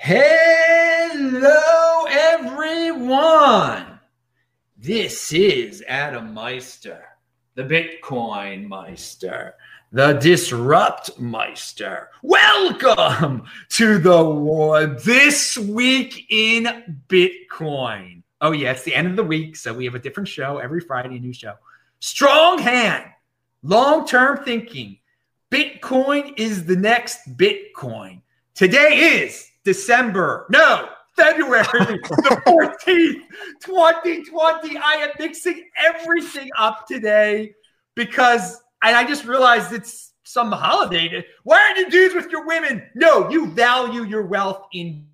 Hello, everyone. This is Adam Meister, the Bitcoin Meister, the Disrupt Meister. Welcome to the war this week in Bitcoin. Oh, yeah, it's the end of the week, so we have a different show every Friday, a new show. Strong hand, long term thinking. Bitcoin is the next Bitcoin. Today is December, no, February the 14th, 2020. I am mixing everything up today because, and I just realized it's some holiday. Why aren't you dudes with your women? No, you value your wealth in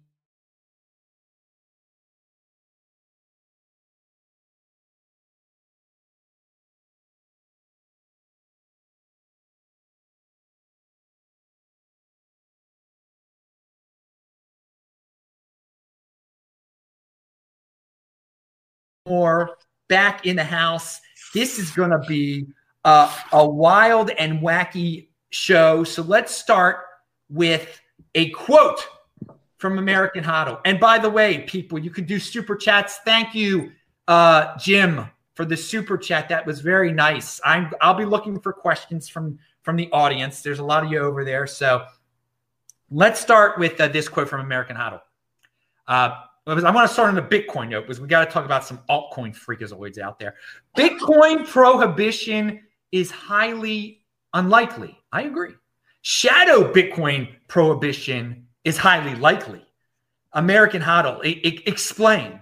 more back in the house. This is going to be a wild and wacky show. So let's start with a quote from American HODL. And by the way, people, you can do super chats. Thank you, uh, Jim, for the super chat. That was very nice. I'm I'll be looking for questions from from the audience. There's a lot of you over there. So let's start with uh, this quote from American HODL. Uh, I want to start on the Bitcoin note because we got to talk about some altcoin freakazoids out there. Bitcoin prohibition is highly unlikely. I agree. Shadow Bitcoin prohibition is highly likely. American HODL, I- I- explain.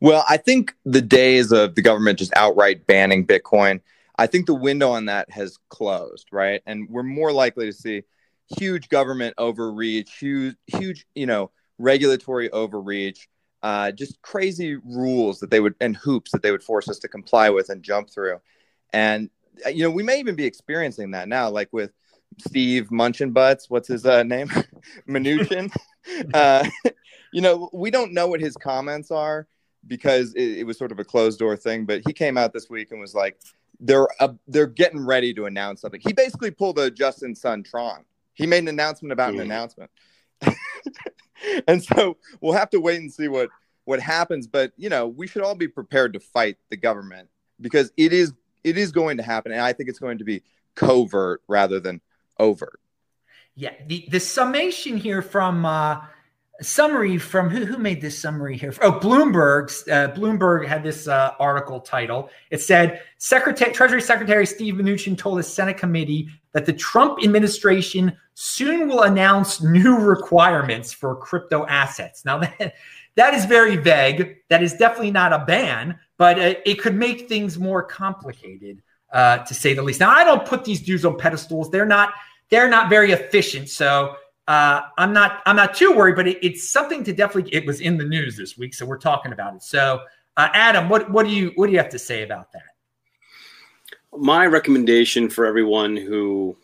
Well, I think the days of the government just outright banning Bitcoin, I think the window on that has closed, right? And we're more likely to see huge government overreach, huge, huge, you know, regulatory overreach, uh, just crazy rules that they would and hoops that they would force us to comply with and jump through. And uh, you know, we may even be experiencing that now, like with Steve Munchin Butts. What's his uh, name? Mnuchin. uh, you know, we don't know what his comments are because it, it, was sort of a closed door thing. But he came out this week and was like, "They're uh, they're getting ready to announce something." He basically pulled a Justin Sun Tron. He made an announcement about mm. an announcement. and so we'll have to wait and see what what happens. But you know, we should all be prepared to fight the government because it is it is going to happen, and I think it's going to be covert rather than overt. Yeah, the the summation here from uh, summary from who who made this summary here? Oh, Bloomberg's uh, Bloomberg had this uh, article title. It said Secretary Treasury Secretary Steve Mnuchin told a Senate committee that the Trump administration soon will announce new requirements for crypto assets. Now that that is very vague. That is definitely not a ban, but it, it could make things more complicated, uh, to say the least. Now I don't put these dudes on pedestals. They're not they're not very efficient. So uh, I'm not I'm not too worried, but it, it's something to definitely. It was in the news this week, so we're talking about it. So, uh, Adam, what what do you what do you have to say about that? My recommendation for everyone who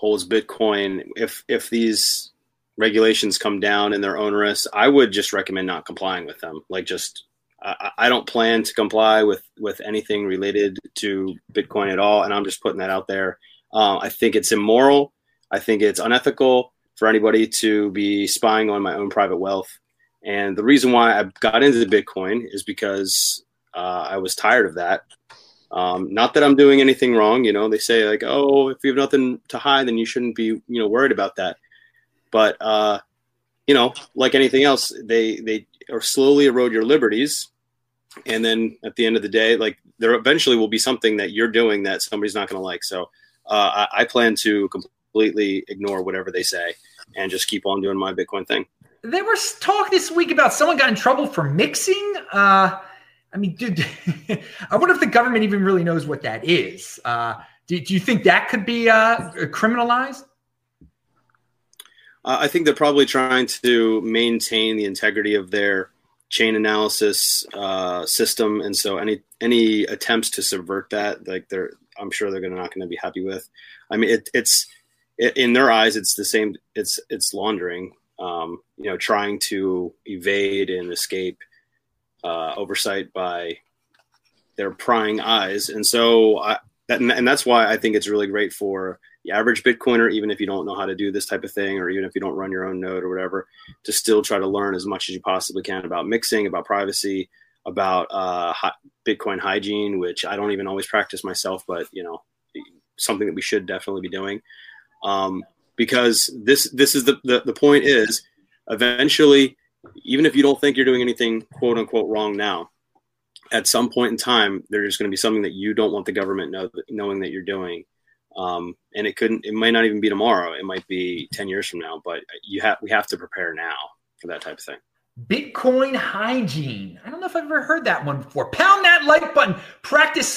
holds Bitcoin, if if these regulations come down and they're onerous, I would just recommend not complying with them. Like just I, I don't plan to comply with with anything related to Bitcoin at all, and I'm just putting that out there. Uh, I think it's immoral. I think it's unethical for anybody to be spying on my own private wealth. And the reason why I got into Bitcoin is because uh, I was tired of that. Um, not that I'm doing anything wrong, you know. They say like, "Oh, if you have nothing to hide, then you shouldn't be, you know, worried about that." But uh, you know, like anything else, they they or slowly erode your liberties, and then at the end of the day, like there eventually will be something that you're doing that somebody's not going to like. So uh, I, I plan to completely ignore whatever they say and just keep on doing my Bitcoin thing. There was talk this week about someone got in trouble for mixing. Uh, I mean, dude, I wonder if the government even really knows what that is. Uh, do, do, you think that could be uh, criminalized? Uh, I think they're probably trying to maintain the integrity of their chain analysis uh, system, and so any any attempts to subvert that, like they're, I'm sure they're not going to be happy with. I mean, it, it's in their eyes, it's the same. It's it's laundering. Um, you know, trying to evade and escape uh, oversight by their prying eyes, and so I, that, and that's why I think it's really great for the average Bitcoiner, even if you don't know how to do this type of thing, or even if you don't run your own node or whatever, to still try to learn as much as you possibly can about mixing, about privacy, about uh, Bitcoin hygiene, which I don't even always practice myself, but you know, something that we should definitely be doing. Um, because this this is the, the the point is eventually, even if you don't think you're doing anything quote unquote wrong now, at some point in time, there's going to be something that you don't want the government know, knowing that you're doing. Um, and it couldn't, it might not even be tomorrow. It might be 10 years from now, but you have, we have to prepare now for that type of thing. Bitcoin hygiene. I don't know if I've ever heard that one before. Pound that like button. Practice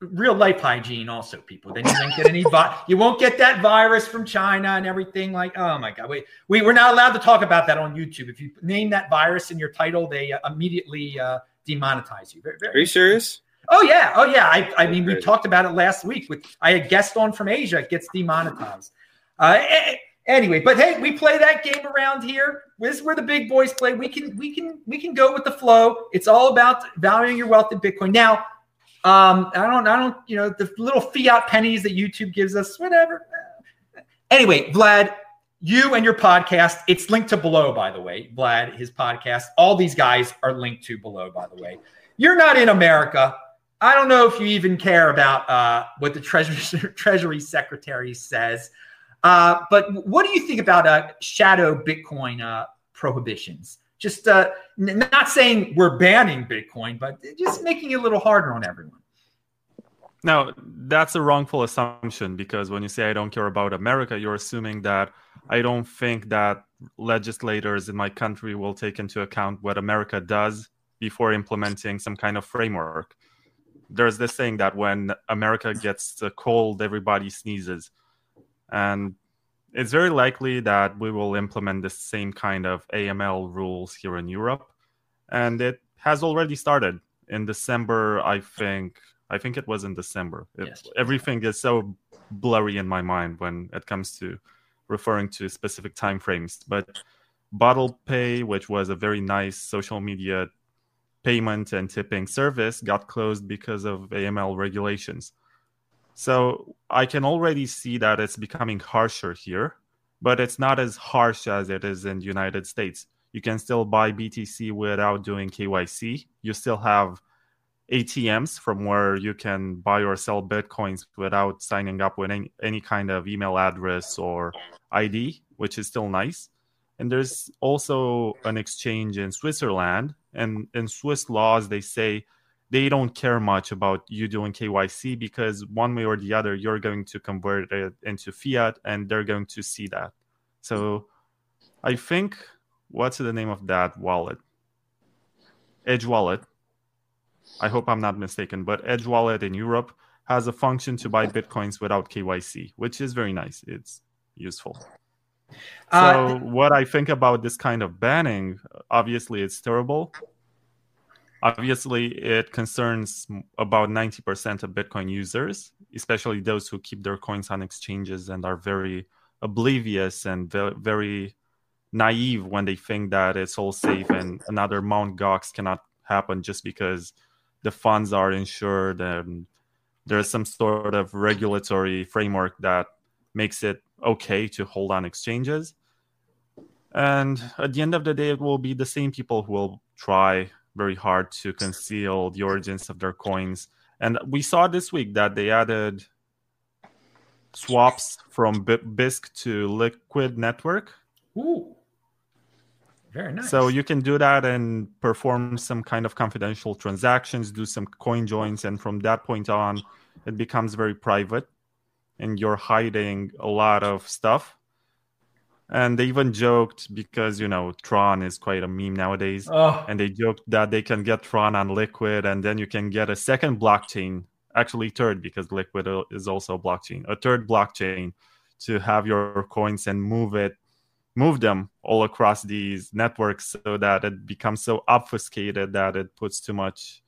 real life hygiene also people. Then you won't get any vi- you won't get that virus from china and everything like oh my god we, we we're not allowed to talk about that on youtube. If you name that virus in your title they uh, immediately uh, demonetize you. Very, very are you serious? Oh yeah. Oh yeah. I, I mean we talked about it last week with i had guest on from asia it gets demonetized. Uh, anyway but hey we play that game around here. This is where the big boys play. We can we can we can go with the flow. It's all about valuing your wealth in bitcoin. Now um, I don't, I don't, you know, the little fiat pennies that YouTube gives us, whatever. Anyway, Vlad, you and your podcast, it's linked to below, by the way. Vlad, his podcast, all these guys are linked to below, by the way. You're not in America. I don't know if you even care about uh, what the Treasury, Treasury Secretary says. Uh, but what do you think about uh, shadow Bitcoin uh, prohibitions? just uh, n- not saying we're banning Bitcoin, but just making it a little harder on everyone. Now, that's a wrongful assumption because when you say I don't care about America, you're assuming that I don't think that legislators in my country will take into account what America does before implementing some kind of framework. There's this saying that when America gets cold, everybody sneezes. And it's very likely that we will implement the same kind of AML rules here in Europe, and it has already started in December. I think I think it was in December. It, yes. Everything is so blurry in my mind when it comes to referring to specific time frames. But Bottlepay, which was a very nice social media payment and tipping service, got closed because of AML regulations. So I can already see that it's becoming harsher here, but it's not as harsh as it is in the United States. You can still buy BTC without doing KYC. You still have ATMs from where you can buy or sell Bitcoins without signing up with any, any kind of email address or ID, which is still nice. And there's also an exchange in Switzerland. And in Swiss laws, they say they don't care much about you doing KYC because one way or the other, you're going to convert it into fiat and they're going to see that. So I think, what's the name of that wallet? Edge Wallet. I hope I'm not mistaken, but Edge Wallet in Europe has a function to buy Bitcoins without KYC, which is very nice. It's useful. Uh, so, what I think about this kind of banning, obviously, it's terrible obviously it concerns about 90% of bitcoin users especially those who keep their coins on exchanges and are very oblivious and very naive when they think that it's all safe and another mount gox cannot happen just because the funds are insured and there's some sort of regulatory framework that makes it okay to hold on exchanges and at the end of the day it will be the same people who will try very hard to conceal the origins of their coins. And we saw this week that they added swaps from Bisq to Liquid Network. Ooh. Very nice. So you can do that and perform some kind of confidential transactions, do some coin joins, and from that point on, it becomes very private and you're hiding a lot of stuff. And they even joked because you know Tron is quite a meme nowadays, oh. and they joked that they can get Tron on Liquid, and then you can get a second blockchain, actually third because Liquid is also a blockchain, a third blockchain to have your coins and move it, move them all across these networks so that it becomes so obfuscated that it puts too much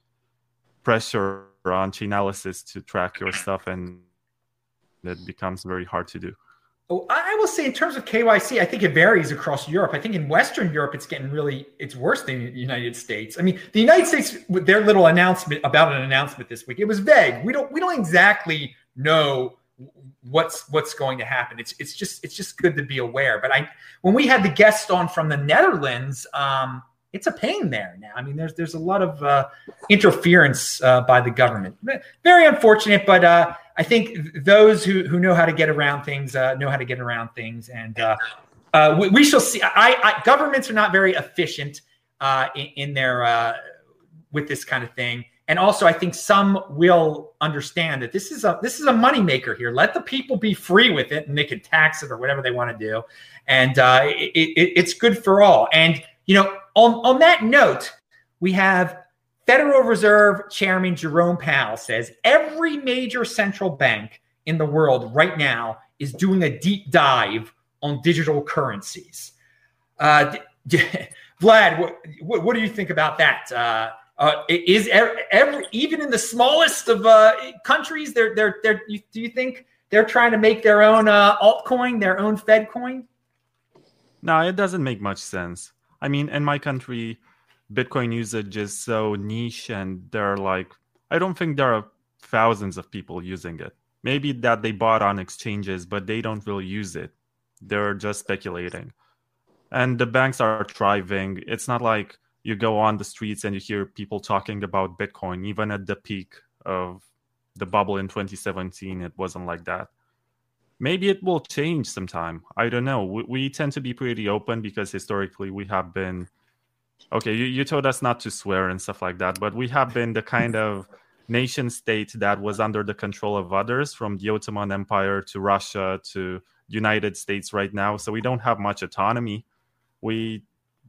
pressure on Chainalysis to track your stuff, and it becomes very hard to do. Oh, I will say in terms of KYC, I think it varies across Europe. I think in Western Europe, it's getting really it's worse than the United States. I mean, the United States with their little announcement about an announcement this week, it was vague. We don't we don't exactly know what's what's going to happen. It's it's just it's just good to be aware. But I when we had the guest on from the Netherlands, um, it's a pain there now. I mean, there's there's a lot of uh, interference uh, by the government. Very unfortunate, but uh, I think those who who know how to get around things uh, know how to get around things, and uh, uh, we, we, shall see. I, I, governments are not very efficient in, in, their with this kind of thing. And also, I think some will understand that this is a this is a moneymaker here. Let the people be free with it, and they can tax it or whatever they want to do, and it, it, it's good for all. And you know, on, on that note, we have Federal Reserve Chairman Jerome Powell says every major central bank in the world right now is doing a deep dive on digital currencies. Uh, Vlad, what, what, what, do you think about that? Uh, uh, is every, even in the smallest of uh, countries, they're, they're, they're, do you think they're trying to make their own uh, altcoin, their own Fed coin? No, it doesn't make much sense. I mean, in my country, Bitcoin usage is so niche, and there are like, I don't think there are thousands of people using it. Maybe that they bought on exchanges, but they don't really use it. They're just speculating. And the banks are thriving. It's not like you go on the streets and you hear people talking about Bitcoin. Even at the peak of the bubble in 2017, it wasn't like that maybe it will change sometime. I don't know. We, we, tend to be pretty open because historically we have been. Okay, you, you told us not to swear and stuff like that, but we have been the kind of nation state that was under the control of others, from the Ottoman Empire to Russia to United States right now. So we don't have much autonomy. We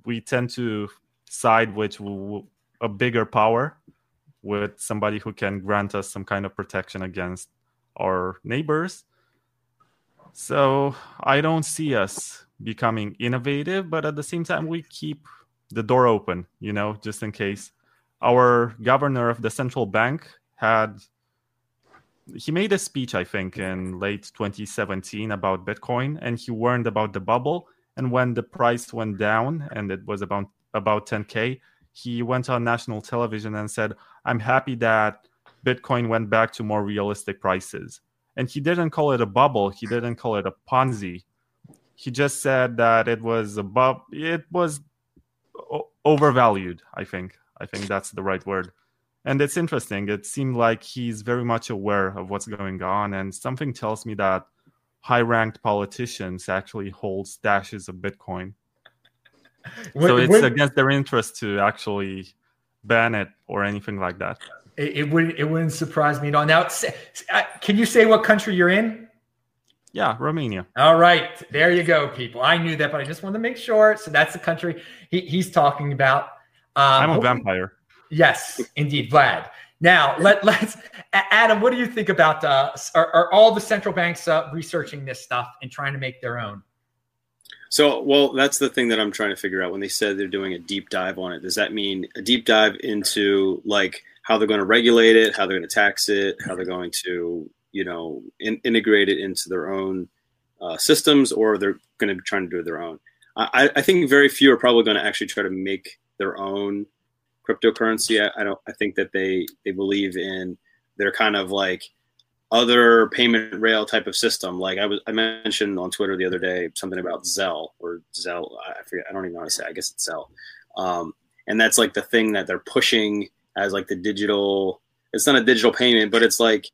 we tend to side with a bigger power, with somebody who can grant us some kind of protection against our neighbors so I don't see us becoming innovative, but at the same time, we keep the door open, you know, just in case. Our governor of the central bank had he made a speech, I think, in late 2017 about Bitcoin, and he warned about the bubble. And when the price went down, and it was about about 10k, he went on national television and said, "I'm happy that Bitcoin went back to more realistic prices." and he didn't call it a bubble. He didn't call it a ponzi. He just said that it was above it was overvalued i think. I think that's the right word. And it's interesting. It seemed like he's very much aware of what's going on. And something tells me that high ranked politicians actually hold stashes of bitcoin so it's against their interest to actually ban it or anything like that it, it would it wouldn't surprise me at all. Now, uh, can you say what country you're in? Yeah, Romania. All right, there you go, people. I knew that, but I just wanted to make sure. So that's the country he, he's talking about. Um, I'm a vampire. Yes, indeed, Vlad. Now let let's Adam. What do you think about uh, are, are all the central banks uh, researching this stuff and trying to make their own? So, well, that's the thing that I'm trying to figure out. When they said they're doing a deep dive on it, does that mean a deep dive into like how they're going to regulate it, how they're going to tax it, how they're going to, you know, in, integrate it into their own uh, systems, or they're going to be trying to do their own. I, I think very few are probably going to actually try to make their own cryptocurrency. I, I don't. I think that they they believe in their kind of like other payment rail type of system. Like I was, I mentioned on Twitter the other day something about Zelle or Zelle. I forget. I don't even know how to say. It. I guess it's Zelle. Um, and that's like the thing that they're pushing as like the digital. It's not a digital payment, but it's like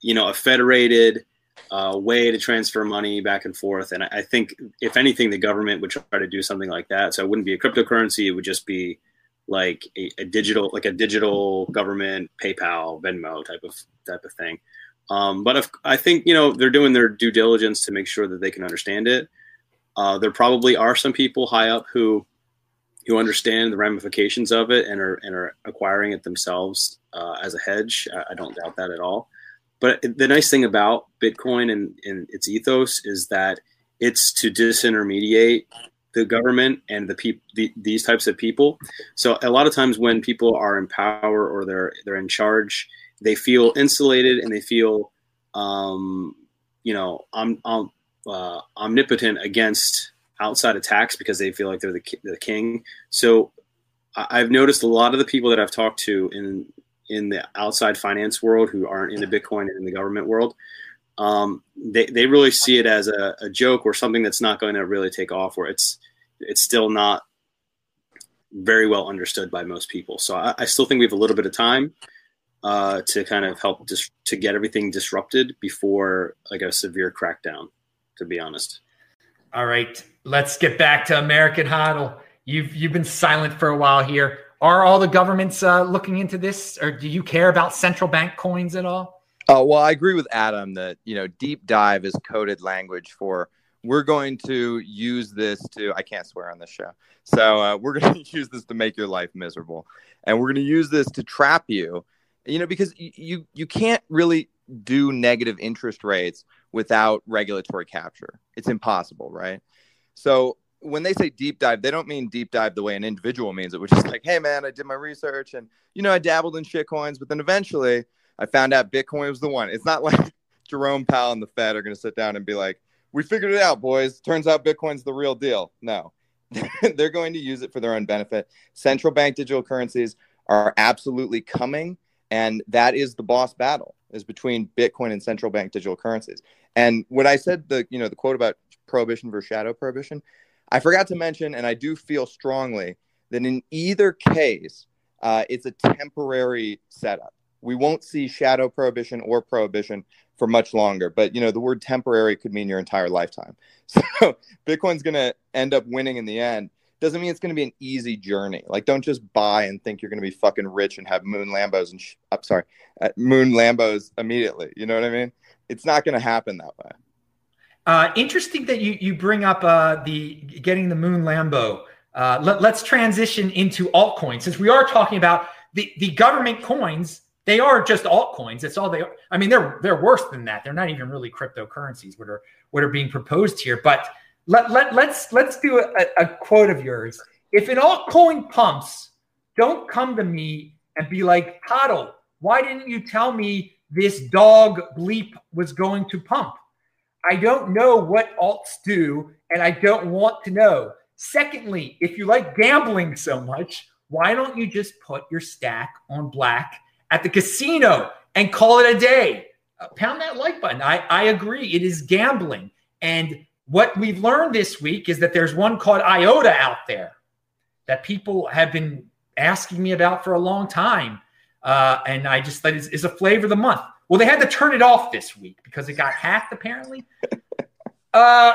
you know a federated uh, way to transfer money back and forth. And I, I, think if anything, the government would try to do something like that. So it wouldn't be a cryptocurrency; it would just be like a, a digital, like a digital government PayPal, Venmo type of type of thing. Um, but if, I think you know they're doing their due diligence to make sure that they can understand it. Uh, there probably are some people high up who who understand the ramifications of it and are and are acquiring it themselves uh, as a hedge. I, I, don't doubt that at all. But the nice thing about Bitcoin and, and its ethos is that it's to disintermediate the government and the people the, these types of people. So a lot of times when people are in power or they're they're in charge, they feel insulated and they feel um, you know I'm, I'm uh, omnipotent against outside attacks because they feel like they're the, the king. So I've noticed a lot of the people that I've talked to in in the outside finance world who aren't in the Bitcoin and in the government world, um, they they really see it as a, a joke or something that's not going to really take off, or it's it's still not very well understood by most people. So I, I still think we have a little bit of time uh, to kind of help dis- to get everything disrupted before like a severe crackdown. To be honest. All right, let's get back to American HODL. You've you've been silent for a while here. Are all the governments uh, looking into this, or do you care about central bank coins at all? Oh well, I agree with Adam that you know deep dive is coded language for we're going to use this to i can't swear on this show so uh, we're going to use this to make your life miserable and we're going to use this to trap you you know because you you can't really do negative interest rates without regulatory capture it's impossible right so when they say deep dive they don't mean deep dive the way an individual means it which is like hey man i did my research and you know i dabbled in shit coins but then eventually i found out bitcoin was the one it's not like jerome powell and the fed are going to sit down and be like we figured it out, boys. Turns out Bitcoin's the real deal. No, they're going to use it for their own benefit. Central bank digital currencies are absolutely coming, and that is the boss battle is between Bitcoin and central bank digital currencies. And when I said the you know the quote about prohibition versus shadow prohibition, I forgot to mention, and I do feel strongly that in either case, uh, it's a temporary setup. We won't see shadow prohibition or prohibition for much longer. But you know, the word temporary could mean your entire lifetime. So Bitcoin's going to end up winning in the end. Doesn't mean it's going to be an easy journey. Like, don't just buy and think you're going to be fucking rich and have moon Lambos and sh- I'm sorry, uh, moon Lambos immediately. You know what I mean? It's not going to happen that way. Uh, interesting that you you bring up uh, the getting the moon Lambo. Uh, let, let's transition into altcoins since we are talking about the the government coins they are just altcoins. It's all they are. I mean, they're they're worse than that. They're not even really cryptocurrencies what are what are being proposed here. But let, let let's let's do a, a quote of yours. If an altcoin pumps, don't come to me and be like, HODL, why didn't you tell me this dog bleep was going to pump? I don't know what alts do, and I don't want to know. Secondly, if you like gambling so much, why don't you just put your stack on black at the casino and call it a day. Uh, pound that like button. I, I agree. It is gambling. And what we've learned this week is that there's one called IOTA out there that people have been asking me about for a long time. Uh, and I just thought it's, it's a flavor of the month. Well, they had to turn it off this week because it got hacked, apparently. Uh,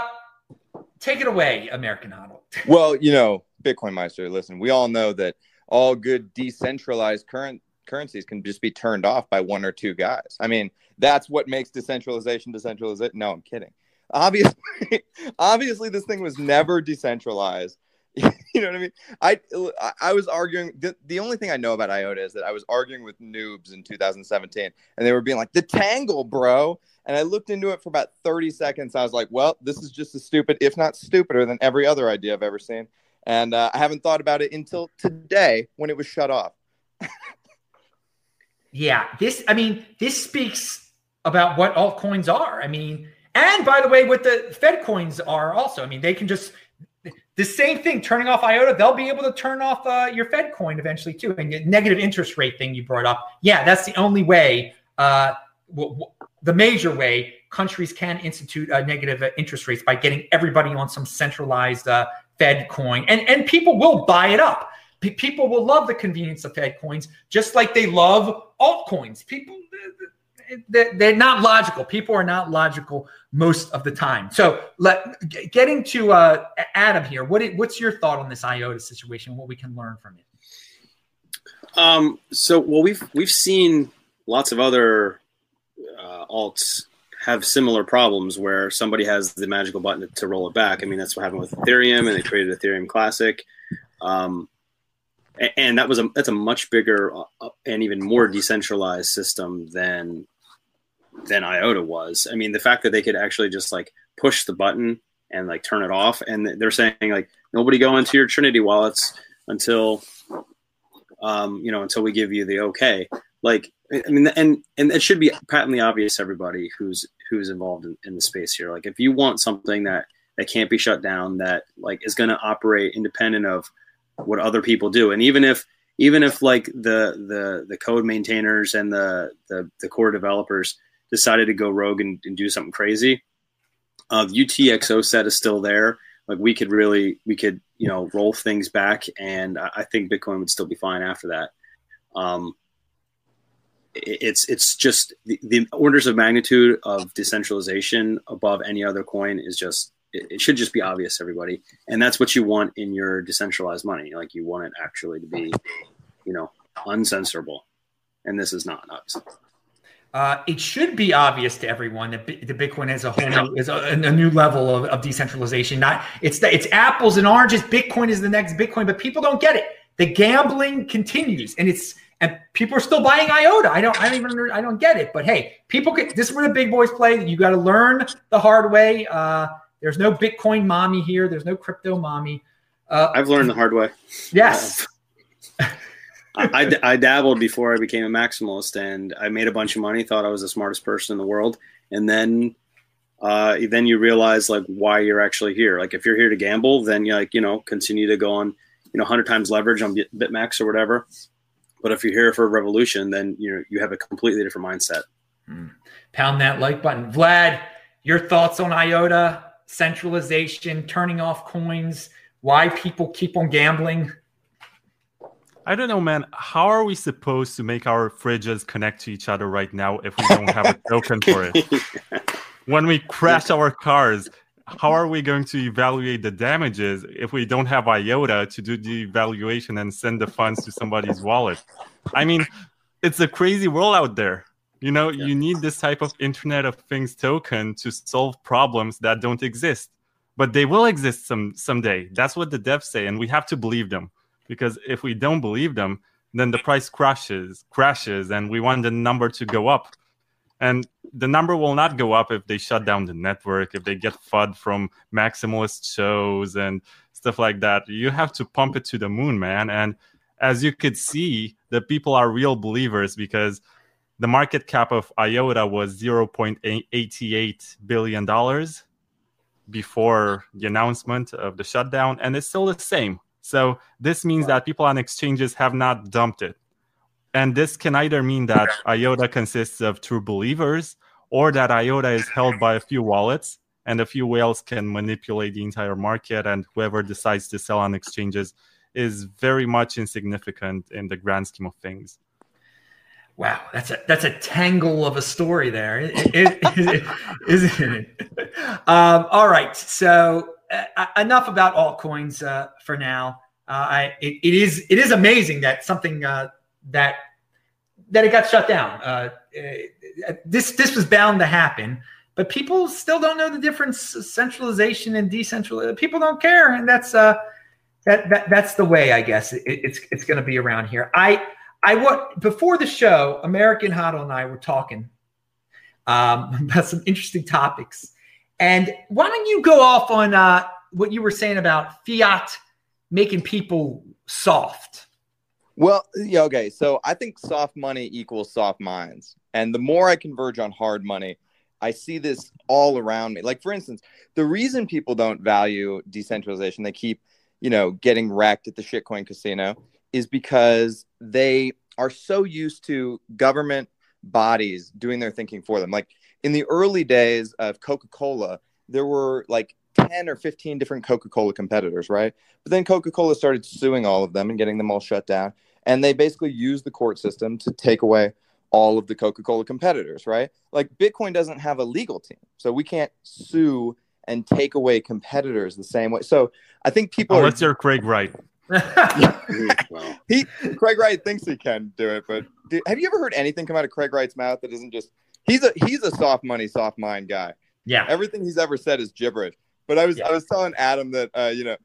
take it away, American HODL. well, you know, Bitcoin Meister, listen, we all know that all good decentralized current currencies can just be turned off by one or two guys. I mean, that's what makes decentralization decentralization. No, I'm kidding. Obviously, obviously, this thing was never decentralized. you know what I mean? I I was arguing. The, the only thing I know about IOTA is that I was arguing with noobs in 2017, and they were being like, "The Tangle, bro." And I looked into it for about 30 seconds. I was like, "Well, this is just as stupid, if not stupider, than every other idea I've ever seen." And uh, I haven't thought about it until today when it was shut off. Yeah, this, I mean, this speaks about what altcoins are. I mean, and by the way, what the Fed coins are also. I mean, they can just the same thing turning off IOTA. They'll be able to turn off uh, your Fed coin eventually too. And the negative interest rate thing you brought up. Yeah, that's the only way. Uh, w- w- the major way countries can institute uh, negative uh, interest rates by getting everybody on some centralized uh, Fed coin, and and people will buy it up. P- people will love the convenience of Fed coins, just like they love altcoins. People, they're not logical. People are not logical most of the time. So, let getting to uh, Adam here. What what's your thought on this IOTA situation? What we can learn from it? Um, so, well, we've we've seen lots of other uh, alts have similar problems where somebody has the magical button to, to, roll it back. I mean, that's what happened with Ethereum, and they created Ethereum Classic. Um, and that was a that's a much bigger uh, and even more decentralized system than than IOTA was. I mean, the fact that they could actually just like push the button and like turn it off, and they're saying like nobody go into your Trinity wallets until um, you know until we give you the okay. Like I mean, and and it should be patently obvious everybody who's who's involved in, in the space here. Like if you want something that that can't be shut down, that like is going to operate independent of what other people do and even if even if like the the the code maintainers and the the, the core developers decided to go rogue and, and do something crazy. Uh, the UTXO set is still there. Like we could really, we could, you know, roll things back, and I, I think Bitcoin would still be fine after that. Um, it, it's it's just the, the orders of magnitude of decentralization above any other coin is just it, it should just be obvious everybody, and that's what you want in your decentralized money. Like you want it actually to be, you know, uncensorable, and this is not obviously. Uh, it should be obvious to everyone that B- the Bitcoin is a whole new, is a, a, new level of, of decentralization. Not it's the, it's apples and oranges. Bitcoin is the next Bitcoin, but people don't get it. The gambling continues, and it's and people are still buying IOTA. I don't I don't even I don't get it. But hey, people get this is where the big boys play. You got to learn the hard way. Uh, there's no Bitcoin mommy here. There's no crypto mommy. Uh, I've learned the hard way. Yes. I, I dabbled before I became a maximalist, and I made a bunch of money. Thought I was the smartest person in the world, and then uh, then you realize like why you're actually here. Like if you're here to gamble, then you like you know continue to go on you know hundred times leverage on BitMEX or whatever. But if you're here for a revolution, then you know you have a completely different mindset. Hmm. Pound that like button, Vlad. Your thoughts on IOTA centralization, turning off coins, why people keep on gambling? I don't know, man. How are we supposed to make our fridges connect to each other right now if we don't have a token for it? When we crash our cars, how are we going to evaluate the damages if we don't have IOTA to do the evaluation and send the funds to somebody's wallet? I mean, it's a crazy world out there. You know, yeah. you need this type of Internet of Things token to solve problems that don't exist, but they will exist some someday. That's what the devs say, and we have to believe them because if we don't believe them, then the price crashes, crashes, and we want the number to go up. And the number will not go up if they shut down the network, if they get FUD from maximalist shows and stuff like that. You have to pump it to the moon, man. And as you could see, the people are real believers because the market cap of IOTA was $0.88 billion before the announcement of the shutdown, and it's still the same. So this means that people on exchanges have not dumped it. And this can either mean that IOTA consists of true believers or that IOTA is held by a few wallets and a few whales can manipulate the entire market and whoever decides to sell on exchanges is very much insignificant in the grand scheme of things. Wow, that's a that's a tangle of a story there, isn't it? Um, all right, so uh, enough about altcoins uh, for now. Uh, I it, it is it is amazing that something uh, that that it got shut down. Uh, uh, this this was bound to happen, but people still don't know the difference centralization and decentralization. People don't care, and that's that, that that's the way I guess it, it's it's going to be around here. I I what before the show, American HODL and I were talking um, about some interesting topics and why don't you go off on uh, what you were saying about fiat making people soft? Well, yeah, okay. So I think soft money equals soft minds. And the more I converge on hard money, I see this all around me. Like, for instance, the reason people don't value decentralization, they keep, you know, getting wrecked at the shitcoin casino, is because they are so used to government bodies doing their thinking for them. Like, in the early days of Coca Cola, there were like 10 or 15 different Coca Cola competitors, right? But then Coca Cola started suing all of them and getting them all shut down. And they basically used the court system to take away all of the Coca Cola competitors, right? Like Bitcoin doesn't have a legal team. So we can't sue and take away competitors the same way. So I think people oh, are. Let's hear Craig Wright. he Craig Wright thinks he can do it, but have you ever heard anything come out of Craig Wright's mouth that isn't just he's a he's a soft money, soft mind guy. Yeah. Everything he's ever said is gibberish. But I was yeah. I was telling Adam that uh, you know,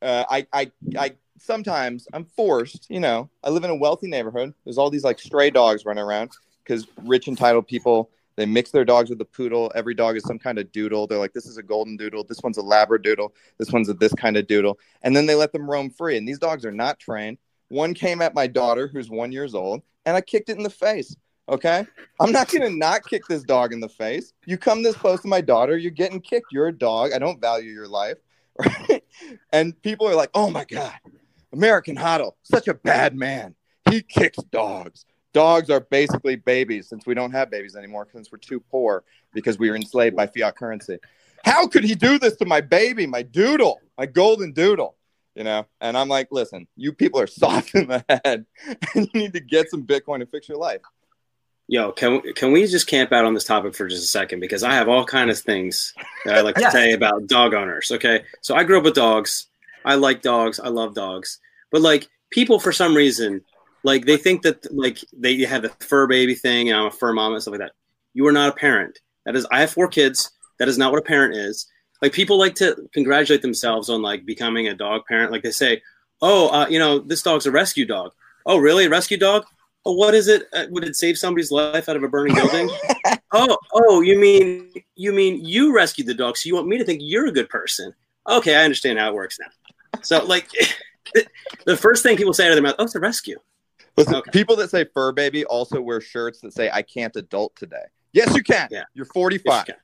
uh, I I I sometimes I'm forced, you know, I live in a wealthy neighborhood. There's all these like stray dogs running around because rich entitled people they mix their dogs with a poodle. Every dog is some kind of doodle. They're like, this is a golden doodle. This one's a labradoodle. This one's a this kind of doodle. And then they let them roam free. And these dogs are not trained. One came at my daughter, who's one years old, and I kicked it in the face. Okay. I'm not going to not kick this dog in the face. You come this close to my daughter, you're getting kicked. You're a dog. I don't value your life. And people are like, oh my God, American HODL, such a bad man. He kicks dogs. dogs are basically babies since we don't have babies anymore since we're too poor because we were enslaved by fiat currency. How could he do this to my baby, my doodle, my golden doodle? You know, and I'm like, listen, you people are soft in the head, and you need to get some Bitcoin to fix your life. Yo, can can we just camp out on this topic for just a second because I have all kind of things that I like to say about dog owners. Okay, so I grew up with dogs. I like dogs. I love dogs. But like people, for some reason, like they think that like they have the fur baby thing, and I'm a fur mom and stuff like that. You are not a parent. That is, I have four kids. That is not what a parent is. Like people like to congratulate themselves on like becoming a dog parent. Like they say, "Oh, uh, you know, this dog's a rescue dog." Oh, really? A rescue dog? Oh, what is it? Uh, would it save somebody's life out of a burning building? oh, oh, you mean you mean you rescued the dog, so you want me to think you're a good person? Okay, I understand how it works now. So, like, the first thing people say out of their mouth, "Oh, it's a rescue." Listen, okay. people that say fur baby also wear shirts that say "I can't adult today." Yes, you can. Yeah, you're 45. Yes, you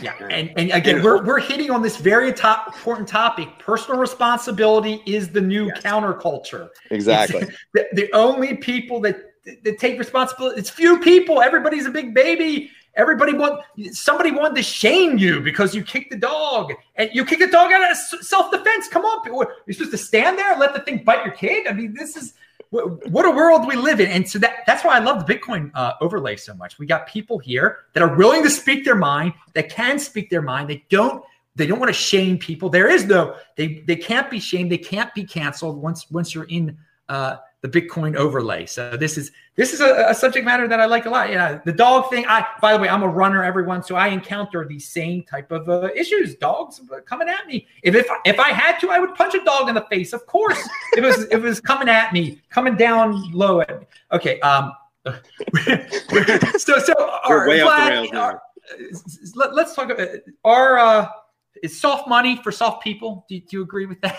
yeah, and, and again, we're, we're hitting on this very top important topic. Personal responsibility is the new yes. counterculture. Exactly. The, the, only people that that take responsibility. It's few people. Everybody's a big baby. Everybody want somebody wanted to shame you because you kicked the dog and you kick the dog out of self defense. Come on, you're supposed to stand there and let the thing bite your kid. I mean, this is what a world we live in. And so that that's why I love the Bitcoin uh, overlay so much. We got people here that are willing to speak their mind, that can speak their mind. They don't they don't want to shame people. There is no they they can't be shamed. They can't be canceled once once you're in. Uh, the Bitcoin overlay. So this is this is a, a, subject matter that I like a lot. Yeah, the dog thing. I by the way, I'm a runner, everyone, so I encounter these same type of uh, issues. Dogs coming at me. If if if I had to, I would punch a dog in the face. Of course, it was it was coming at me, coming down low at me. Okay. Um. so so our, way the rails now. let, us talk about our uh, is soft money for soft people. Do, do you agree with that?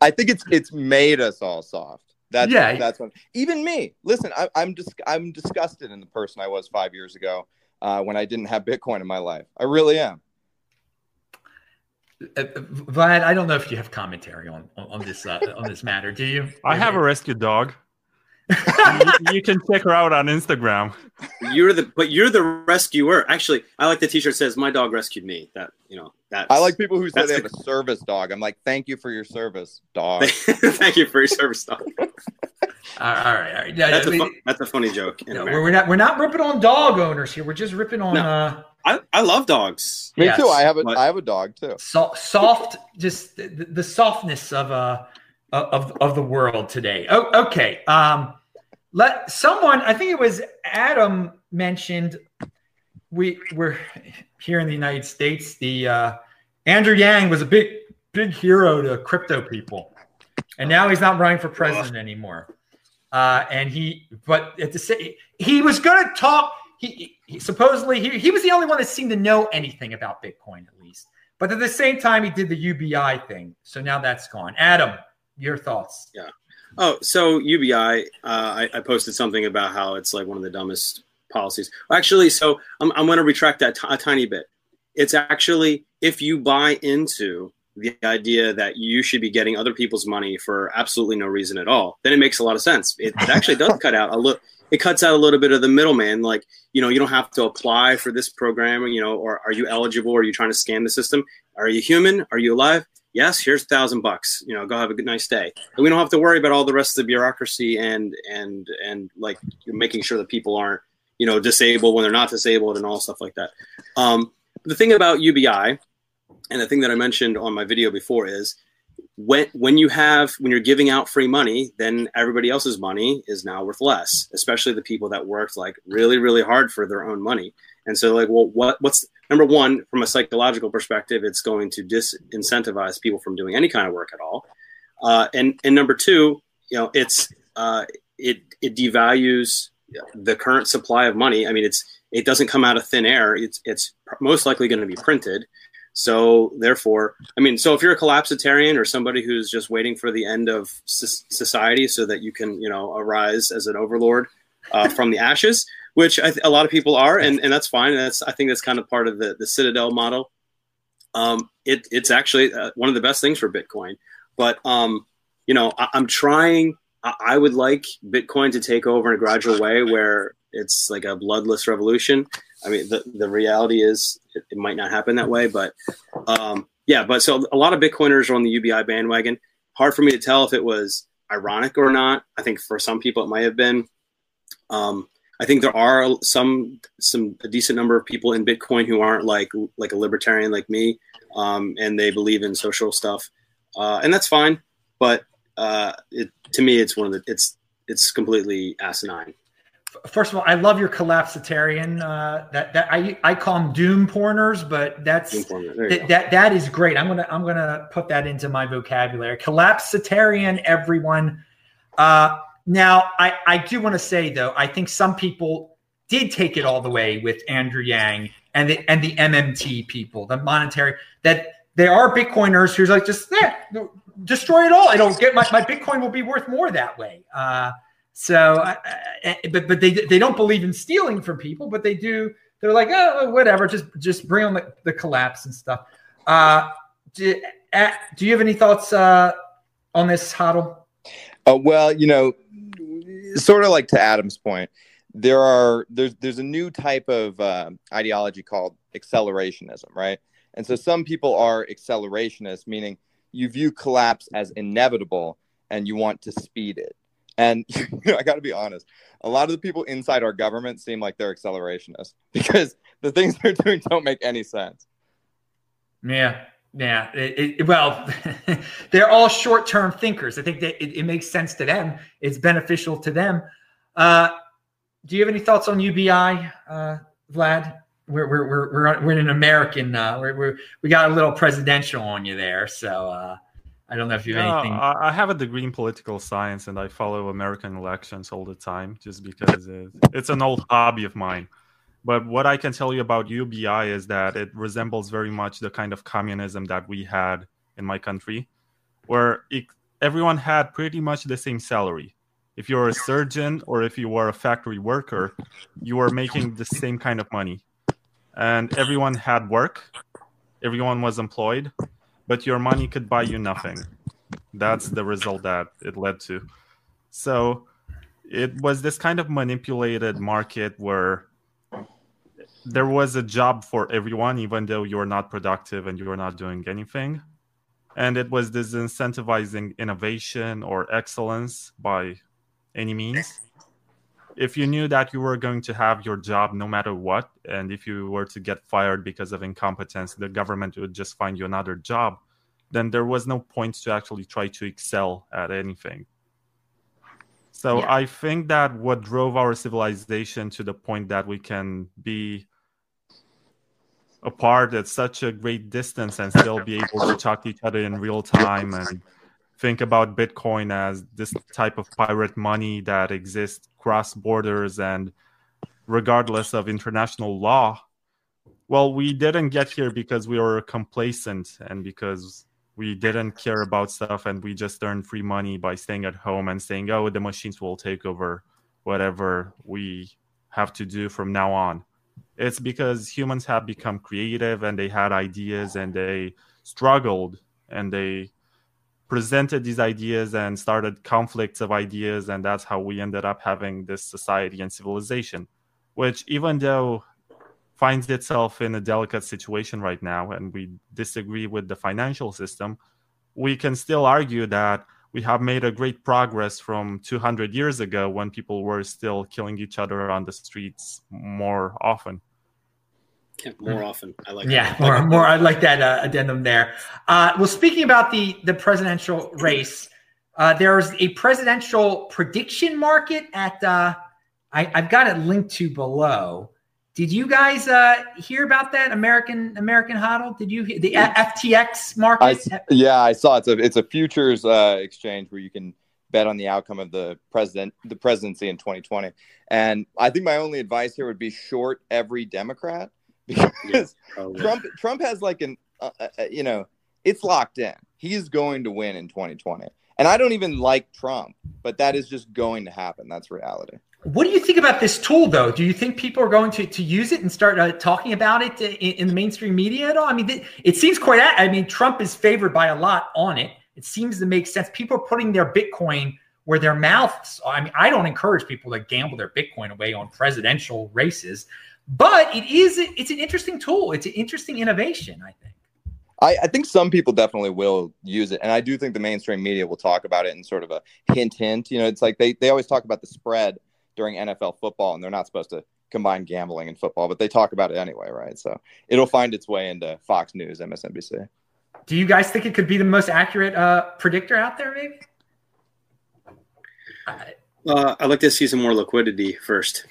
I think it's it's made us all soft. That's yeah. That's what. Even me. Listen, I, am just I'm disgusted in the person I was five years ago uh, when I didn't have Bitcoin in my life. I really am. Uh, uh Vlad, I don't know if you have commentary on on, on this uh, on this matter. Do you? I have a rescue dog you, you, can check her out on Instagram. You're the but you're the rescuer. Actually, I like the T-shirt says "My dog rescued me." That you know that. I like people who say they the, have a service dog. I'm like, thank you for your service, dog. thank you for your service, dog. all right, all right. Yeah, that's, a fu- that's a funny joke. No, we're not we're not ripping on dog owners here. We're just ripping on. No, uh, I, I love dogs. Me yes, too. I have a I have a dog too. So, soft, just the, the softness of uh of of the world today. Oh, okay. Um, let someone, I think it was Adam mentioned. We were here in the United States. The uh, Andrew Yang was a big big hero to crypto people, and now he's not running for president anymore. Uh, and he, but at the same, he was going to talk. He, he supposedly he, he was the only one that seemed to know anything about Bitcoin at least. But at the same time, he did the UBI thing. So now that's gone. Adam, your thoughts? Yeah. Oh, so UBI, uh, I, I, posted something about how it's like one of the dumbest policies. Actually, so I'm, I'm going to retract that t- a tiny bit. It's actually if you buy into the idea that you should be getting other people's money for absolutely no reason at all, then it makes a lot of sense. It, it actually does cut out a little. It cuts out a little bit of the middleman. Like you know, you don't have to apply for this program. You know, or are you eligible? Are you trying to scam the system? Are you human? Are you alive? Yes, here's a thousand bucks. You know, go have a good nice day. And we don't have to worry about all the rest of the bureaucracy and and and like making sure that people aren't you know disabled when they're not disabled and all stuff like that. Um, the thing about UBI, and the thing that I mentioned on my video before is when when you have when you're giving out free money, then everybody else's money is now worth less, especially the people that worked like really really hard for their own money. And so like, well, what what's number one from a psychological perspective, it's going to disincentivize people from doing any kind of work at all. Uh, and and number two, you know, it's uh, it it devalues the current supply of money. I mean, it's it doesn't come out of thin air. It's it's most likely going to be printed. So therefore, I mean, so if you're a collapsitarian or somebody who's just waiting for the end of society so that you can, you know, arise as an overlord uh, from the ashes, which th- a lot of people are, and, and that's fine. That's I think that's kind of part of the the Citadel model. Um, it, it's actually uh, one of the best things for Bitcoin. But um, you know, I, am trying I, I would like Bitcoin to take over in a gradual way where it's like a bloodless revolution. I mean, the, the reality is it, it might not happen that way, but um, yeah, but so a lot of Bitcoiners are on the UBI bandwagon. Hard for me to tell if it was ironic or not. I think for some people it might have been. Um, I think there are some some a decent number of people in Bitcoin who aren't like like a libertarian like me, um, and they believe in social stuff, uh, and that's fine. But uh, it, to me, it's one of the it's it's completely asinine. First of all, I love your collapsitarian. Uh, that that I I call them doom porners, but that's that, that that is great. I'm gonna I'm gonna put that into my vocabulary. Collapsitarian, everyone. Uh, now, I I do want to say though, I think some people did take it all the way with Andrew Yang and the and the MMT people, the monetary that there are Bitcoiners who's like just yeah, destroy it all. I don't get my, my Bitcoin will be worth more that way. Uh, so, uh, but but they they don't believe in stealing from people, but they do. They're like, oh, whatever, just just bring on the, the collapse and stuff. Uh, do, uh, do you have any thoughts uh, on this, HODL? Uh, well, you know, sort of like to Adam's point, there are there's there's a new type of uh, ideology called accelerationism, right? And so some people are accelerationists, meaning you view collapse as inevitable and you want to speed it. And you know, I got to be honest, a lot of the people inside our government seem like they're accelerationists because the things they're doing don't make any sense. Yeah. Yeah. It, it, well, they're all short term thinkers. I think that it, it, makes sense to them, it's beneficial to them. Uh, do you have any thoughts on UBI, uh, Vlad? we're we're we're we're, we're an American. Uh, we're, we're we got a little presidential on you there. So uh, I don't know if you have anything. I have a degree in political science, and I follow American elections all the time, just because it's an old hobby of mine. But what I can tell you about UBI is that it resembles very much the kind of communism that we had in my country, where it, everyone had pretty much the same salary. If you're a surgeon or if you were a factory worker, you were making the same kind of money and everyone had work, everyone was employed, but your money could buy you nothing. That's the result that it led to. So it was this kind of manipulated market where there was a job for everyone, even though you're not productive and you're not doing anything. And it was disincentivizing innovation or excellence by any means if you knew that you were going to have your job no matter what, and if you were to get fired because of incompetence, the government would just find you another job, then there was no point to actually try to excel at anything. So yeah. I think that what drove our civilization to the point that we can be apart at such a great distance and still be able to talk to each other in real time and think about Bitcoin as this type of pirate money that exists cross borders and regardless of international law. Well, we didn't get here because we were complacent and because we didn't care about stuff and we just earned free money by staying at home and saying, oh, the machines will take over whatever we have to do from now on. It's because humans have become creative and they had ideas and they struggled and they presented these ideas and started conflicts of ideas and that's how we ended up having this society and civilization which even though finds itself in a delicate situation right now and we disagree with the financial system we can still argue that we have made a great progress from 200 years ago when people were still killing each other on the streets more often yeah, more often. I like. Yeah, more, more. I like that uh, addendum there. Uh, well, speaking about the the presidential race, uh, there's a presidential prediction market at. Uh, I, I've got it linked to below. Did you guys uh, hear about that American American HODL? Did you the FTX market? I, yeah, I saw it's a it's a futures uh, exchange where you can bet on the outcome of the president the presidency in 2020. And I think my only advice here would be short every Democrat because yeah, Trump Trump has like an uh, uh, uh, you know it's locked in. He's going to win in 2020. And I don't even like Trump, but that is just going to happen. That's reality. What do you think about this tool, though? Do you think people are going to, to use it and start uh, talking about it in, in, the mainstream media at all? I mean, it, it seems quite. I mean, Trump is favored by a lot on it. It seems to make sense. People are putting their Bitcoin where their mouths. I mean, I don't encourage people to gamble their Bitcoin away on presidential races, but it is it's an interesting tool. It's an interesting innovation. I think. I, I, think some people definitely will use it, and I do think the mainstream media will talk about it in sort of a hint, hint. You know, it's like they they always talk about the spread during NFL football, and they're not supposed to combine gambling and football, but they talk about it anyway, right? So it'll find its way into Fox News, MSNBC. Do you guys think it could be the most accurate uh, predictor out there, maybe? Uh, I'd like to see some more liquidity first.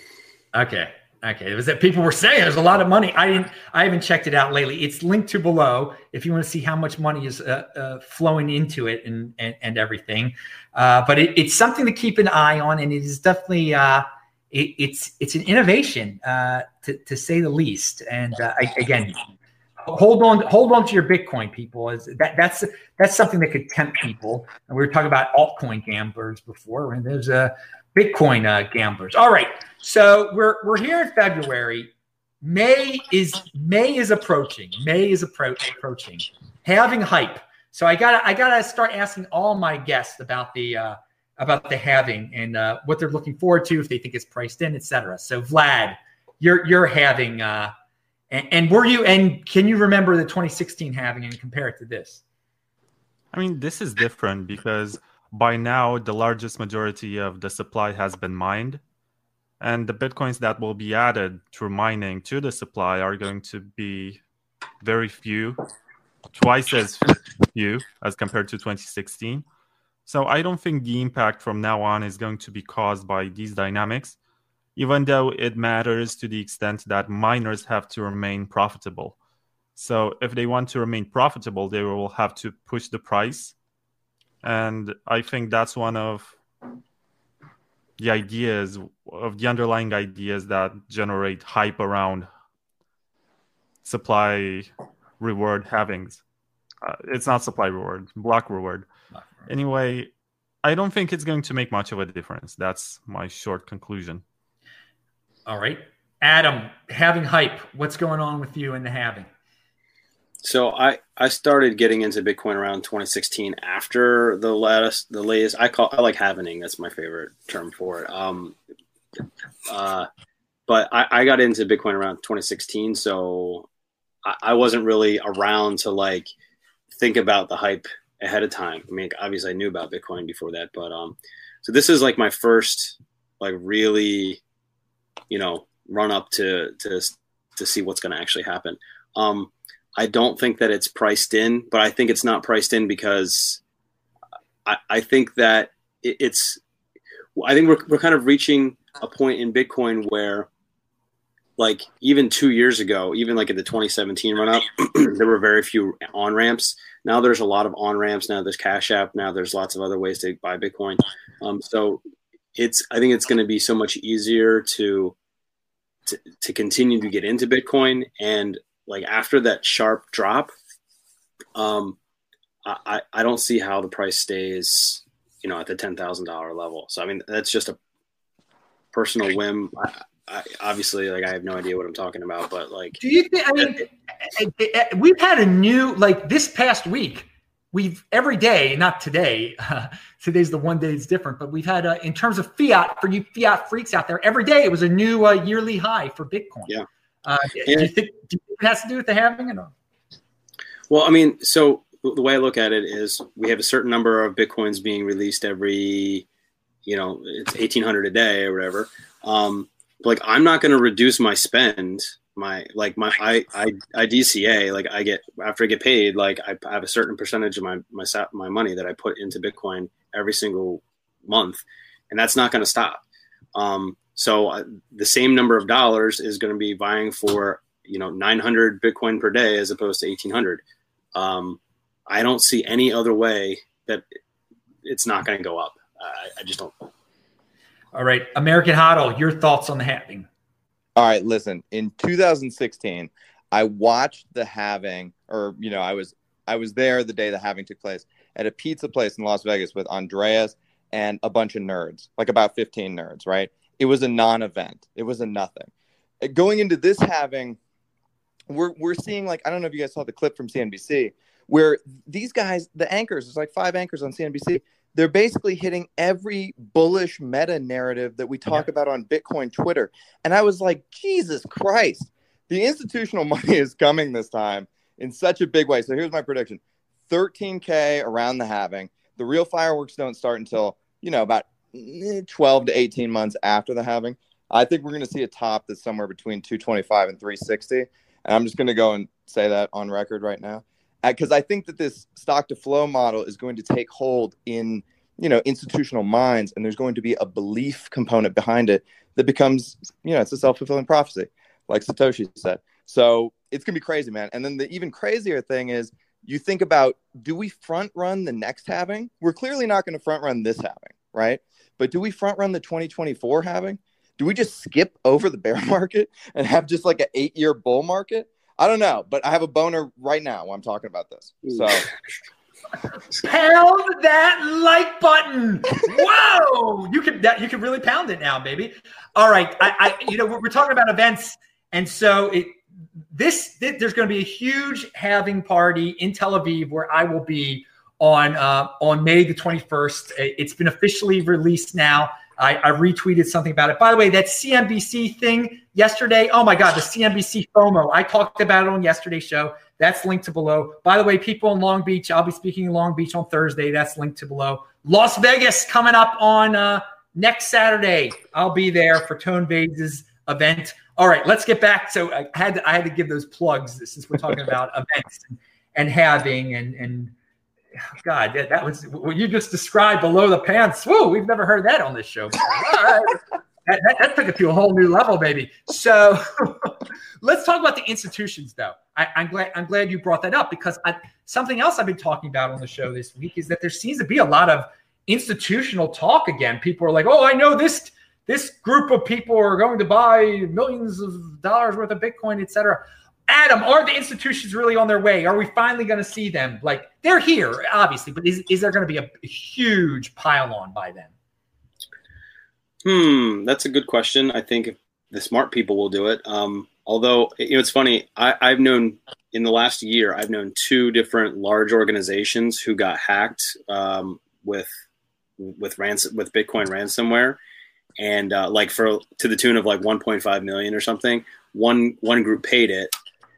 Okay. Okay. It was that people were saying there's a lot of money. I didn't. I haven't checked it out lately. It's linked to below if you want to see how much money is uh, uh, flowing into it and and, and everything. Uh, but it, it's something to keep an eye on, and it is definitely uh, it, it's it's an innovation uh, to to say the least. And uh, I, again, hold on hold on to your bitcoin people is that that's that's something that could tempt people and we were talking about altcoin gamblers before and there's a bitcoin gamblers all right so we're we're here in february. May is may is approaching. May is appro- approaching. Halving hype. So i gotta i gotta start asking all my guests about the uh about the halving and uh, what they're looking forward to if they think it's priced in etc so vlad you're you're having uh and, and were you and can you remember the 2016 halving and compare it to this? I mean, this is different because by now the largest majority of the supply has been mined. And the bitcoins that will be added through mining to the supply are going to be very few, twice as few as compared to 2016. So I don't think the impact from now on is going to be caused by these dynamics even though it matters to the extent that miners have to remain profitable. So if they want to remain profitable, they will have to push the price. And I think that's one of the ideas of the underlying ideas that generate hype around supply reward halvings. Uh, it's not supply reward, block reward. Anyway, I don't think it's going to make much of a difference. That's my short conclusion. All right. Adam, halving hype. What's going on with you in the halving? So I I started getting into Bitcoin around 2016 after the latest the latest I call I like halving that's my favorite term for it. Um, uh, but I, I got into Bitcoin around 2016, so I, I wasn't really around to like think about the hype ahead of time. I mean, obviously I knew about Bitcoin before that, but um, so this is like my first like really you know run up to to to see what's going to actually happen. Um, I don't think that it's priced in, but I think it's not priced in because I, I think that it, it's I think we're we're kind of reaching a point in Bitcoin where like even two years ago, even like in the 2017 run up, there were very few on ramps. Now there's a lot of on ramps. Now there's Cash App. Now there's lots of other ways to buy Bitcoin. Um, so it's I think it's going to be so much easier to, to to continue to get into Bitcoin and like after that sharp drop, um, I I don't see how the price stays you know at the ten thousand dollar level. So I mean that's just a personal whim. I, I, obviously, like I have no idea what I'm talking about, but like, do you think? I mean, we've had a new like this past week we've every day, not today. Uh, today's the one day it's different, but we've had uh, in terms of fiat for you fiat freaks out there. Every day it was a new uh, yearly high for Bitcoin. Yeah. Uh, yeah. Do you think do you it has to do with the halving or not? Well, I mean, so the way I look at it is we have a certain number of Bitcoins being released every, you know, it's 1800 a day or whatever. Um, like I'm not going to reduce my spend my like my I, I I DCA like I get after I get paid like I have a certain percentage of my my my money that I put into Bitcoin every single month, and that's not going to stop. Um, so uh, the same number of dollars is going to be buying for you know 900 Bitcoin per day as opposed to 1800. Um, I don't see any other way that it's not going to go up. I, I just don't. All right, American Hodl, your thoughts on the halving? All right, listen. In 2016, I watched the halving, or you know, I was I was there the day the halving took place at a pizza place in Las Vegas with Andreas and a bunch of nerds, like about 15 nerds. Right? It was a non-event. It was a nothing. Going into this halving, we're we're seeing like I don't know if you guys saw the clip from CNBC where these guys, the anchors, there's like five anchors on CNBC. they're basically hitting every bullish meta narrative that we talk yeah. about on Bitcoin Twitter. And I was like, Jesus Christ, the institutional money is coming this time in such a big way. So here's my prediction 13K around the halving. The real fireworks don't start until, you know, about Eh, 12 to 18 months after the halving. I think we're going to see a top that's somewhere between 225 and 360. And I'm just going to go and say that on record right now uh, because I think that this stock to flow model is going to take hold in you know institutional minds, and there's going to be a belief component behind it that becomes you know it's a self fulfilling prophecy, like Satoshi said. So it's gonna be crazy, man. And then the even crazier thing is you think about do we front run the next halving? We're clearly not going to front run this halving, right? But do we front run the 2024 halving? Do we just skip over the bear market and have just like an eight year bull market? I don't know, but I have a boner right now while I'm talking about this. So pound that like button. Whoa, you can that, you can really pound it now, baby. All right, I, I you know we're, we're talking about events, and so it this, this there's going to be a huge halving party in Tel Aviv where I will be on uh, on May the 21st. It's been officially released now. I, I, retweeted something about it. By the way, that CNBC thing yesterday, oh my God, the CNBC FOMO. I talked about it on yesterday's show. That's linked to below. By the way, people in Long Beach, I'll be speaking in Long Beach on Thursday. That's linked to below. Las Vegas coming up on uh, next Saturday. I'll be there for Tone Vays' event. All right, let's get back. So I had to, I had to give those plugs since we're talking about events and, and halving and and God, that, that was what you just described below the pants. Whoa, we've never heard that on this show. that, that, that, took it to a whole new level, baby. So let's talk about the institutions, though. I, am glad I'm glad you brought that up because I, something else I've been talking about on the show this week is that there seems to be a lot of institutional talk again. People are like, "Oh, I know this this group of people are going to buy millions of dollars worth of Bitcoin, etc." Adam, are the institutions really on their way? Are we finally going to see them? Like they're here, obviously, but is, is there going to be a, huge pile on by then? Hmm, that's a good question. I think the smart people will do it. Um, although, you know, it's funny. I, I've known in the last year, I've known two different large organizations who got hacked um, with with ransom with Bitcoin ransomware, and uh, like for to the tune of like 1.5 million or something. One one group paid it,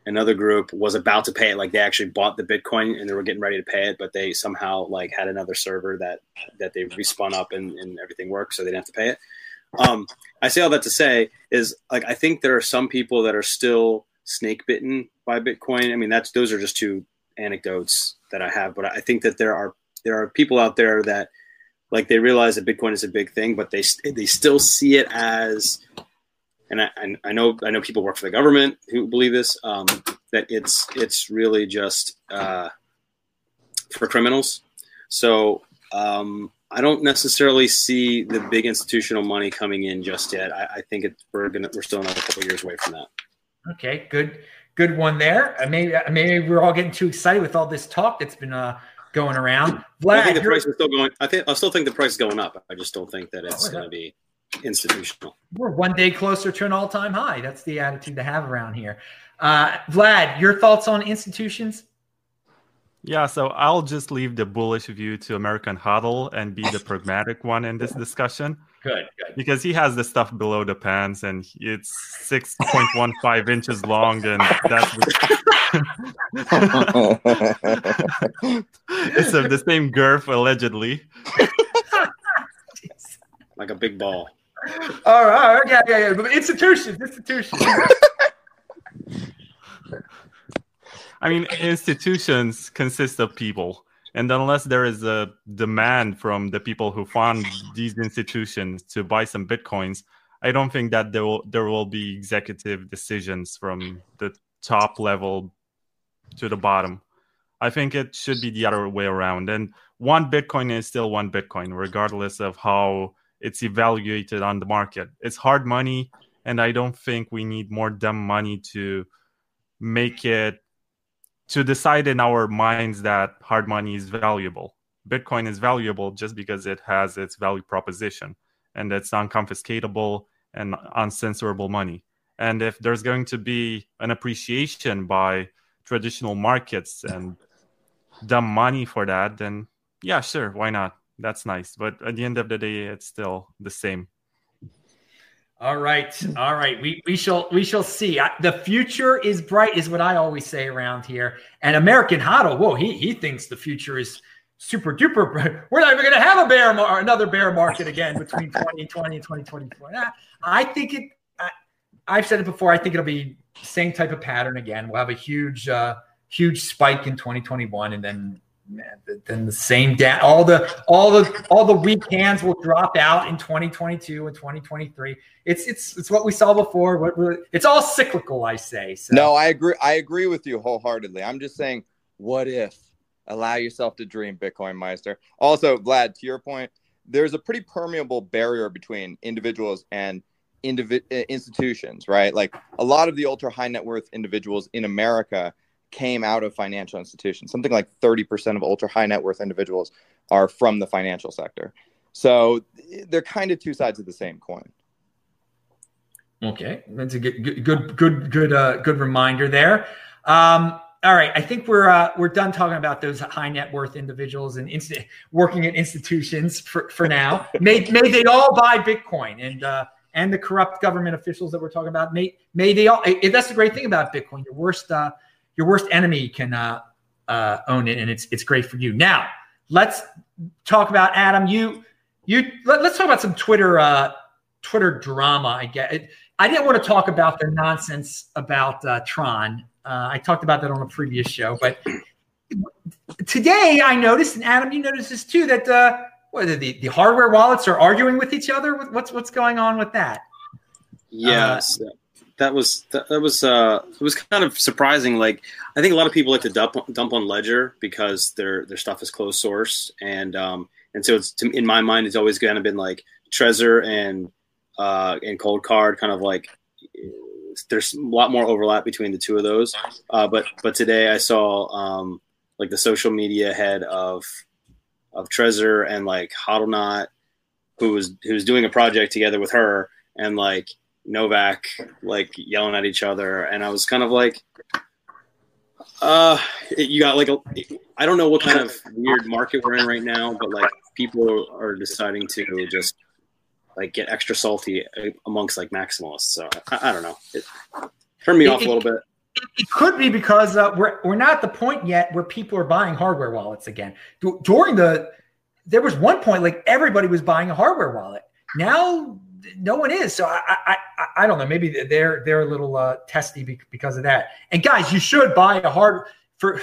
another group was about to pay it. Like they actually bought the bitcoin and they were getting ready to pay it but they somehow like had another server that that they respun up and, and everything worked so they didn't have to pay it. Um, i say all that to say is like i think there are some people that are still snake bitten by bitcoin. I mean that's those are just two anecdotes that i have but i think that there are there are people out there that like they realize that bitcoin is a big thing but they they still see it as and I, I, know I know people work for the government who believe this um, that it's it's really just uh, for criminals. So um, I don't necessarily see the big institutional money coming in just yet. I, I think it, we're gonna we're still another couple years away from that. Okay, good good one there. Uh, maybe maybe we're all getting too excited with all this talk that's been uh, going around. Vlad, I think the price is still going. I think I still think the price is going up. I just don't think that it's oh, going to be institutional. We're one day closer to an all time high. That's the attitude to have around here. Uh, Vlad, your thoughts on institutions? Yeah, so I'll just leave the bullish view to American Hodl and be the pragmatic one in this discussion. Good, good. Because he has the stuff below the pants and it's 6.15 inches long and that's it's of the same girth allegedly. like a big ball. All right, okay, yeah, yeah. But institutions, institutions. I mean, institutions consist of people, and unless there is a demand from the people who fund these institutions to buy some bitcoins, I don't think that there will there will be executive decisions from the top level to the bottom. I think it should be the other way around. And one Bitcoin is still one Bitcoin, regardless of how it's evaluated on the market. It's hard money, and I don't think we need more dumb money to make it to decide in our minds that hard money is valuable. Bitcoin is valuable just because it has its value proposition and it's unconfiscatable and uncensorable money. And if there's going to be an appreciation by traditional markets and dumb money for that, then yeah, sure, why not? That's nice. But at the end of the day, it's still the same. All right, all right. We we shall we shall see. The future is bright, is what I always say around here. And American HODL, whoa, he he thinks the future is super duper. Bright. We're not even going to have a bear mar- another bear market again between 2020 and 2024. I think it. I, I've said it before. I think it'll be same type of pattern again. We'll have a huge uh, huge spike in 2021, and then man, then the same down. All the all the all the weak hands will drop out in 2022 and 2023. It's it's it's what we saw before. What it's all cyclical, I say. So. No, I agree. I agree with you wholeheartedly. I'm just saying, what if? Allow yourself to dream, Bitcoin Meister. Also, Vlad, to your point, there's a pretty permeable barrier between individuals and indivi- uh, institutions, right? Like a lot of the ultra high net worth individuals in America came out of financial institutions. Something like 30% of ultra high net worth individuals are from the financial sector. So they're kind of two sides of the same coin. Okay, that's a good, good, good, good, uh, good reminder there. Um, all right, I think we're uh, we're done talking about those high net worth individuals and inst- working at institutions for, for now. may may they all buy Bitcoin and uh, and the corrupt government officials that we're talking about. May may they all? If that's the great thing about Bitcoin. Your worst uh, your worst enemy can uh, uh, own it, and it's it's great for you. Now let's talk about Adam. You you let, us talk about some Twitter uh, Twitter drama. I get. I didn't want to talk about the nonsense about uh, Tron. Uh, I talked about that on a previous show, but today I noticed, and Adam, you noticed this too, that uh, whether the, the hardware wallets are arguing with each other. What's what's going on with that? Yes, uh, that was that, that was uh it was kind of surprising. Like I think a lot of people like to dump dump on Ledger because their their stuff is closed source, and um and so it's to, in my mind it's always kind of been like Trezor and uh and Coldcard kind of like there's a lot more overlap between the two of those. Uh, but but today I saw um like the social media head of of Trezor and like Hodlnaut, who was who was doing a project together with her, and like Novak like yelling at each other, and I was kind of like, uh, you got like a, I don't know what kind of weird market we're in right now, but like people are deciding to just like get extra salty amongst like maximalists. So I, I don't know. It turned me it, off a little bit. It could be because uh, we're we're not at the point yet where people are buying hardware wallets again. D- during the there was one point like everybody was buying a hardware wallet. Now no one is. So I, I, I, don't know. Maybe they're they're a little uh, testy because of that. And guys, you should buy a hard for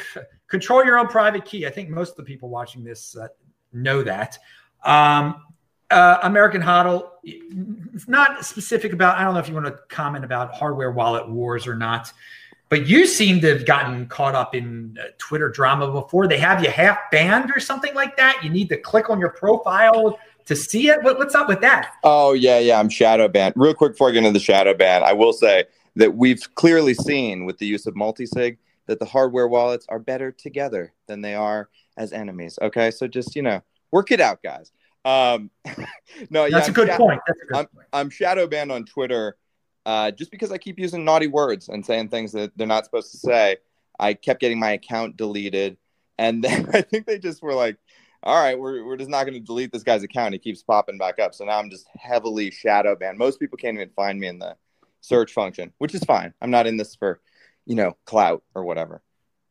control your own private key. I think most of the people watching this uh, know that. Um, uh, American HODL, not specific about. I don't know if you want to comment about hardware wallet wars or not, but you seem to have gotten caught up in uh, Twitter drama before. They have you half banned or something like that. You need to click on your profile to see it? What, what's up with that? Oh yeah, yeah. I'm shadow banned. Real quick before I get into the shadow ban, I will say that we've clearly seen with the use of multisig that the hardware wallets are better together than they are as enemies. Okay, so just you know, work it out, guys. Um, no, that's yeah, a good point. That's a good I'm, point. I'm shadow banned on Twitter uh, just because I keep using naughty words and saying things that they're not supposed to say. I kept getting my account deleted, and then I think they just were like, all right, we're, we're just not going to delete this guy's account. He keeps popping back up. So now I'm just heavily shadow banned. Most people can't even find me in the search function, which is fine. I'm not in this for, you know, clout or whatever.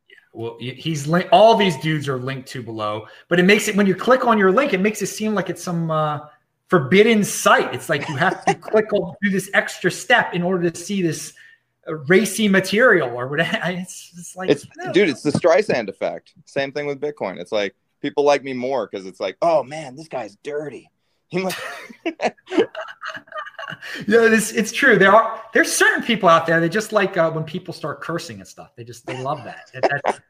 Yeah, well, he's linked. All these dudes are linked to below, but it makes it when you click on your link, it makes it seem like it's some uh, forbidden site. It's like you have to click on do this extra step in order to see this racy material or whatever. It's, it's like, it's dude, it's the Streisand effect. Same thing with Bitcoin. It's like people like me more because it's like, oh man, this guy's dirty. He must. yeah, it's, it's true. There are there's certain people out there They just like uh, when people start cursing and stuff. They just they love that. that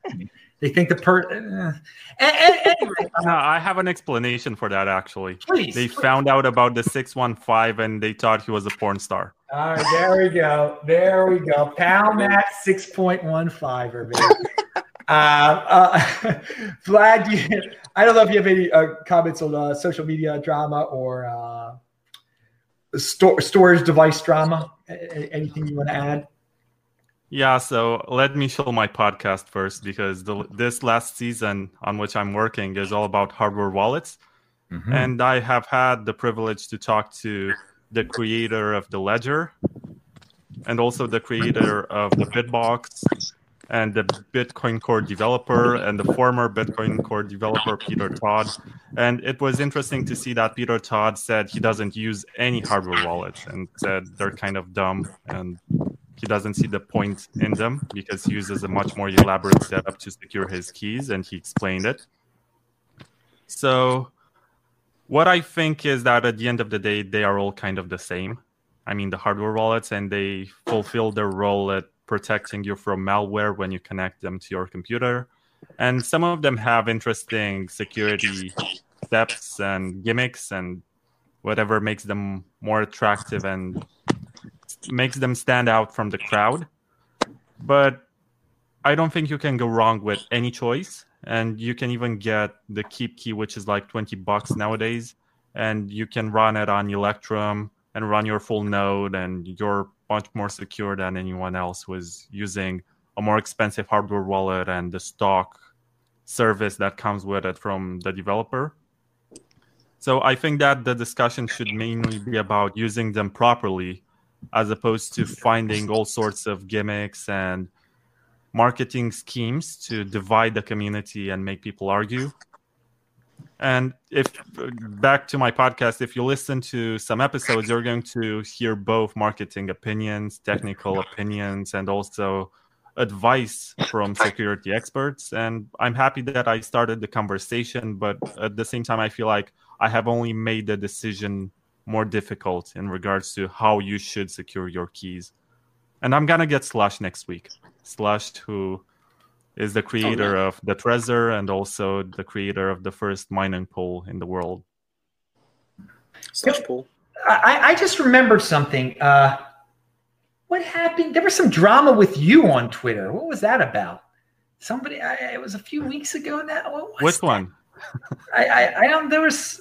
they think the per. Uh, anyway, no, I have an explanation for that. Actually, please. They please. found out about the six one five and they thought he was a porn star. All right, there we go. There we go. Pound that six point one five, baby. Uh, uh, Vlad, you, I don't know if you have any uh, comments on uh, social media drama or uh, sto- storage device drama. A- anything you want to add? Yeah, so let me show my podcast first because the, this last season on which I'm working is all about hardware wallets. Mm-hmm. And I have had the privilege to talk to the creator of the Ledger and also the creator of the Bitbox and the Bitcoin Core developer and the former Bitcoin Core developer, Peter Todd. And it was interesting to see that Peter Todd said he doesn't use any hardware wallets and said they're kind of dumb and he doesn't see the point in them because he uses a much more elaborate setup to secure his keys and he explained it. So, what I think is that at the end of the day, they are all kind of the same. I mean, the hardware wallets, and they fulfill their role at protecting you from malware when you connect them to your computer. And some of them have interesting security steps and gimmicks and whatever makes them more attractive and makes them stand out from the crowd. But I don't think you can go wrong with any choice. And you can even get the KeepKey, which is like 20 bucks nowadays. And you can run it on Electrum and run your full node, and you're much more secure than anyone else was using a more expensive hardware wallet and the stock service that comes with it from the developer. So I think that the discussion should mainly be about using them properly as opposed to finding all sorts of gimmicks and marketing schemes to divide the community and make people argue. And if back to my podcast, if you listen to some episodes, you're going to hear both marketing opinions, technical opinions, and also advice from security experts. And I'm happy that I started the conversation, but at the same time, I feel like I have only made the decision more difficult in regards to how you should secure your keys. And I'm gonna get Slush next week. Slush, who is the creator oh, of the Trezor and also the creator of the first mining pool in the world. Slush pool. I, I just remembered something. Uh, what happened? There was some drama with you on Twitter. What was that about? Somebody, I, it was a few weeks ago now. Which that? one? I, I, I don't. There was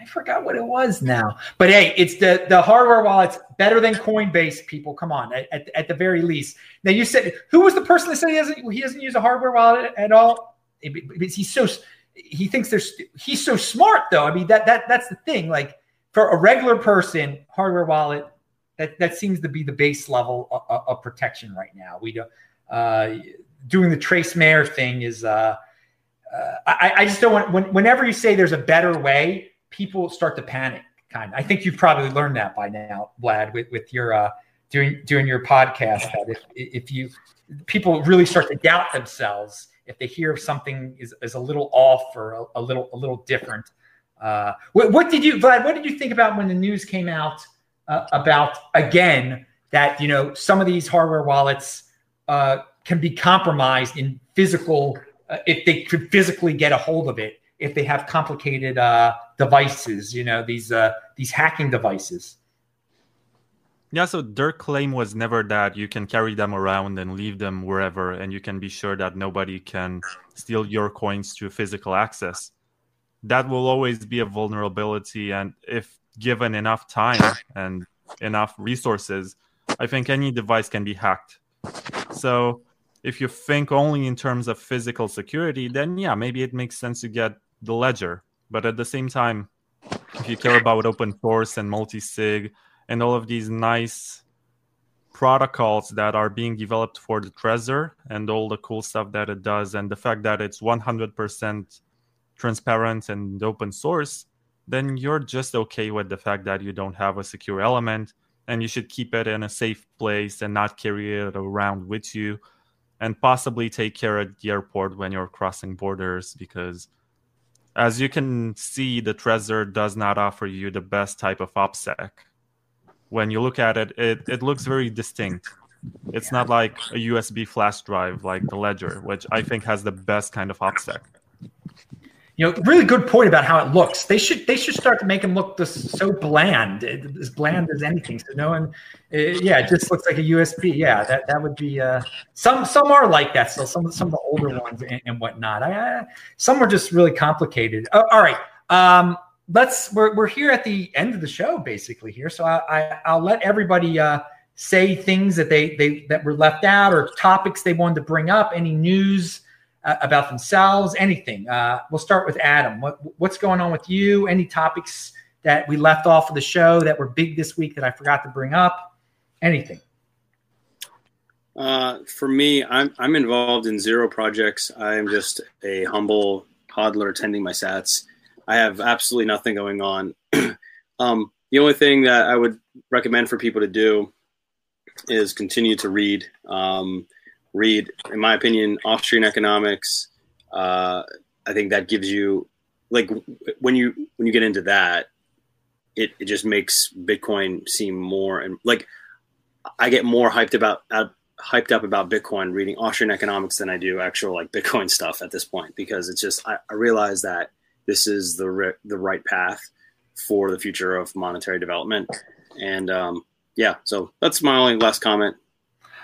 I forgot what it was now. But hey, it's the the hardware wallets better than Coinbase. People, come on, at, at the very least. Now you said who was the person that said he doesn't he doesn't use a hardware wallet at all? He's so he thinks there's he's so smart though. I mean that that that's the thing. Like for a regular person, hardware wallet that that seems to be the base level of, of protection right now. We do uh, doing the trace mayor thing is. Uh, uh, I, I, just don't want when, whenever you say there's a better way people start to panic. Kind of. I think you've probably learned that by now, Vlad, with, with your uh, doing doing your podcast. That if if you people really start to doubt themselves if they hear something is, is a little off or a, a little a little different. Uh, what, what, did you, Vlad? What did you think about when the news came out uh, about again that you know some of these hardware wallets uh, can be compromised in physical uh, if they could physically get a hold of it if they have complicated uh, devices, you know, these uh, these hacking devices. Yeah, so their claim was never that you can carry them around and leave them wherever, and you can be sure that nobody can steal your coins through physical access. That will always be a vulnerability, and if given enough time and enough resources, I think any device can be hacked. So if you think only in terms of physical security, then yeah, maybe it makes sense to get the ledger. But at the same time, if you care about open source and multi-sig and all of these nice protocols that are being developed for the Trezor and all the cool stuff that it does, and the fact that it's 100% transparent and open source, then you're just okay with the fact that you don't have a secure element and you should keep it in a safe place and not carry it around with you and possibly take care at the airport when you're crossing borders because as you can see, the Trezor does not offer you the best type of OPSEC. When you look at it, it, it looks very distinct. It's not like a USB flash drive like the Ledger, which I think has the best kind of OPSEC you know, really good point about how it looks. They should they should start to make them look this so bland, as bland as anything. So no one, uh, yeah, it just looks like a USB. Yeah, that that would be. Uh, some some are like that So Some some of the older ones and, and whatnot. I, uh, some are just really complicated. Uh, all right, um, let's. We're we're here at the end of the show basically here. So I, I will let everybody. Uh, say things that they they that were left out or topics they wanted to bring up any news uh, about themselves, anything. Uh, we'll start with Adam. What, what's going on with you? Any topics that we left off of the show that were big this week that I forgot to bring up? Anything? Uh, for me, I'm I'm involved in zero projects. I am just a humble hodler attending my sats. I have absolutely nothing going on. um, the only thing that I would recommend for people to do is continue to read. Um, read, in my opinion, Austrian economics. Uh, I think that gives you like when you when you get into that, it, it just makes Bitcoin seem more and like I get more hyped about uh, hyped up about Bitcoin reading Austrian economics than I do actual like Bitcoin stuff at this point because it's just I, I realize that this is the re- the right path for the future of monetary development. And um, yeah so that's my only last comment.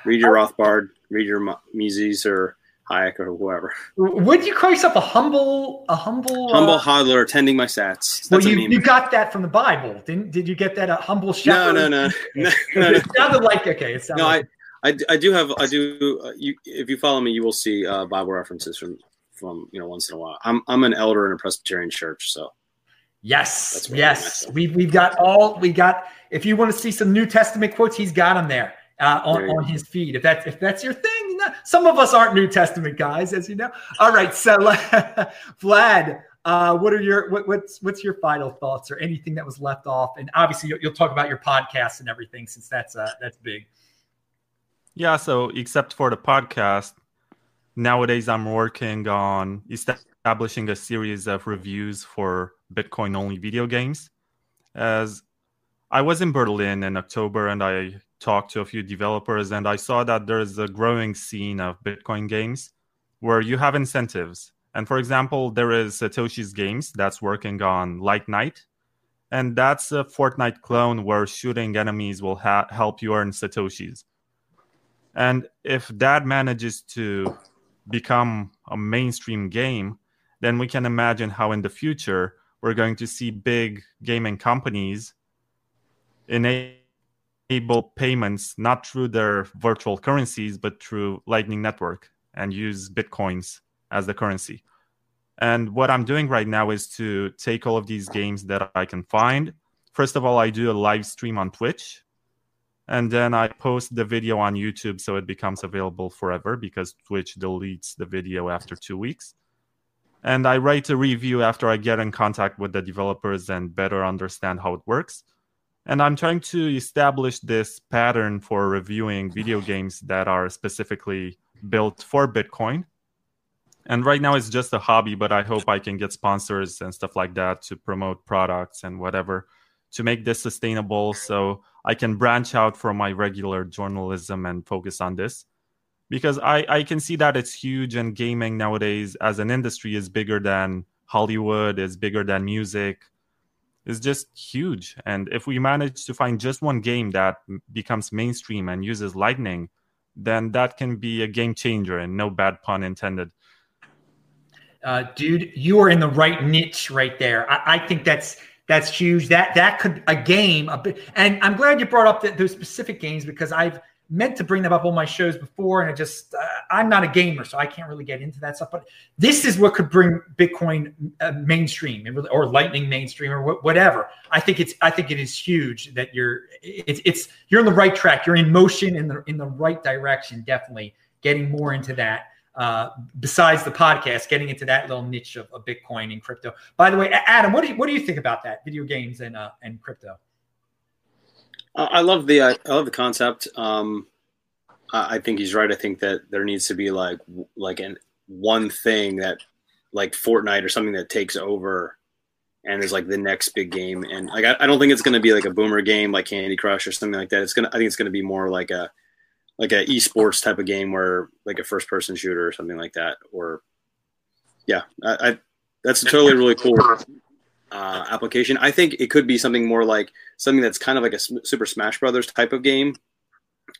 Read your Rothbard read your Mises or Hayek or whoever. Would you call yourself a humble, a humble, humble uh, hodler attending my sats? That's well, you, you got that from the Bible, didn't? Did you get that a humble shepherd? No, no, no, no, no, no. It sounded like okay. It sounded no, like, I, I, I do have, I do. Uh, you, if you follow me, you will see uh, Bible references from, from you know, once in a while. I'm, I'm an elder in a Presbyterian church, so. Yes, yes, we've we've got all we got. If you want to see some New Testament quotes, he's got them there uh, on, on his feed. If that's if that's your thing, you know, some of us aren't New Testament guys, as you know. All right, so Vlad, uh, what are your what, what's what's your final thoughts or anything that was left off? And obviously, you'll, you'll talk about your podcast and everything since that's uh, that's big. Yeah. So except for the podcast, nowadays I'm working on establishing a series of reviews for Bitcoin only video games. As I was in Berlin in October and I talked to a few developers and I saw that there's a growing scene of Bitcoin games where you have incentives. And for example, there is Satoshi's Games that's working on Lightnite. And that's a Fortnite clone where shooting enemies will ha- help you earn Satoshis. And if that manages to become a mainstream game, then we can imagine how in the future we're going to see big gaming companies enable enable payments not through their virtual currencies but through lightning network and use bitcoins as the currency. And what i'm doing right now is to take all of these games that i can find. First of all i do a live stream on twitch and then i post the video on youtube so it becomes available forever because twitch deletes the video after two weeks. And i write a review after i get in contact with the developers and better understand how it works and I'm trying to establish this pattern for reviewing video games that are specifically built for Bitcoin. And right now it's just a hobby, but I hope I can get sponsors and stuff like that to promote products and whatever to make this sustainable so I can branch out from my regular journalism and focus on this. Because I, I can see that it's huge and gaming nowadays as an industry is bigger than Hollywood, is bigger than music, is just huge. And if we manage to find just one game that becomes mainstream and uses Lightning, then that can be a game changer, and no bad pun intended. Uh, dude, you are in the right niche right there. I, I think that's that's huge. That that could a game a and I'm glad you brought up the, those specific games because I've meant to bring them up on my shows before, and it just uh, I'm not a gamer, so I can't really get into that stuff. But this is what could bring Bitcoin uh, mainstream or Lightning mainstream or wh- whatever. I think it's I think it is huge that you're it's it's you're on the right track. You're in motion in the in the right direction. Definitely getting more into that. Uh, besides the podcast, getting into that little niche of, of, Bitcoin and crypto. By the way, Adam, what do you what do you think about that? Video games and uh, and crypto. I love the I love the concept. Um, I think he's right. I think that there needs to be like like an one thing that like Fortnite or something that takes over and is like the next big game. And like I, I don't think it's going to be like a boomer game like Candy Crush or something like that. It's gonna I think it's going to be more like a like a esports type of game where like a first person shooter or something like that. Or yeah, I, I that's totally really cool uh, application. I think it could be something more like something that's kind of like a Super Smash Brothers type of game,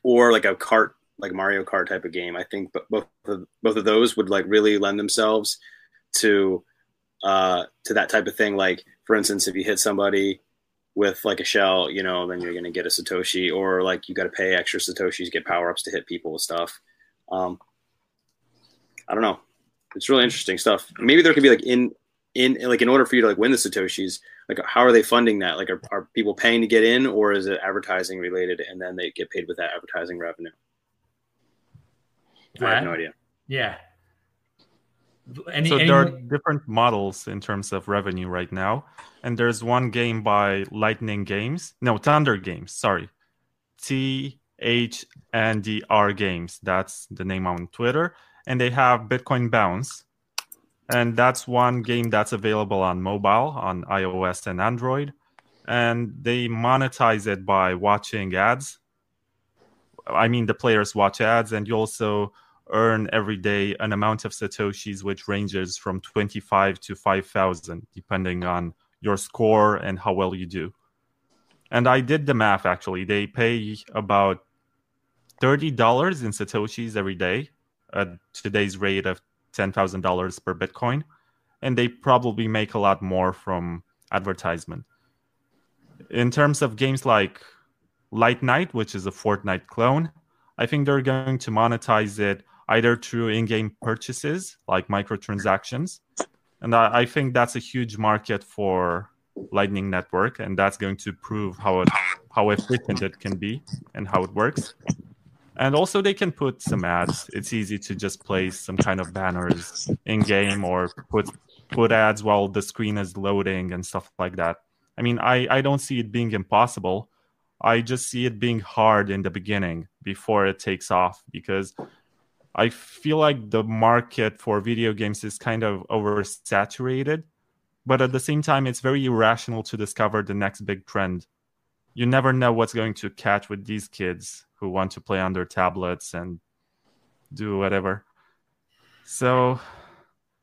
or like a cart like Mario Kart type of game. I think both of, both of those would like really lend themselves to uh, to that type of thing. Like for instance, if you hit somebody with like a shell, you know, then you're to get a Satoshi, or like you got to pay extra Satoshis, to get power ups to hit people with stuff. Um, I don't know. it's really interesting stuff. Maybe there could be like in in like in order for you to like win the satoshis, like how are they funding that? Like are, are people paying to get in, or is it advertising related, and then they get paid with that advertising revenue? I have no idea. Yeah. Any, so any... there are different models in terms of revenue right now, and there's one game by Lightning Games, no Thunder Games, sorry, T H N D R Games. That's the name on Twitter, and they have Bitcoin Bounce, and that's one game that's available on mobile on iOS and Android, and they monetize it by watching ads. I mean, the players watch ads, and you also earn every day an amount of satoshis which ranges from 25 to 5000 depending on your score and how well you do. And i did the math actually. They pay about $30 in satoshis every day at today's rate of $10000 per bitcoin and they probably make a lot more from advertisement. In terms of games like Lightnite which is a fortnite clone i think they're going to monetize it either through in-game purchases like microtransactions. And I, I, think that's a huge market for lightning network and that's going to prove how it, how efficient it can be and how it works and also they can put some ads. It's easy to just place some kind of banners in game or put put ads while the screen is loading and stuff like that. I mean i i don't see it being impossible. I just see it being hard in the beginning before it takes off because I feel like the market for video games is kind of oversaturated, but at the same time, it's very irrational to discover the next big trend. You never know what's going to catch with these kids who want to play on their tablets and do whatever. So,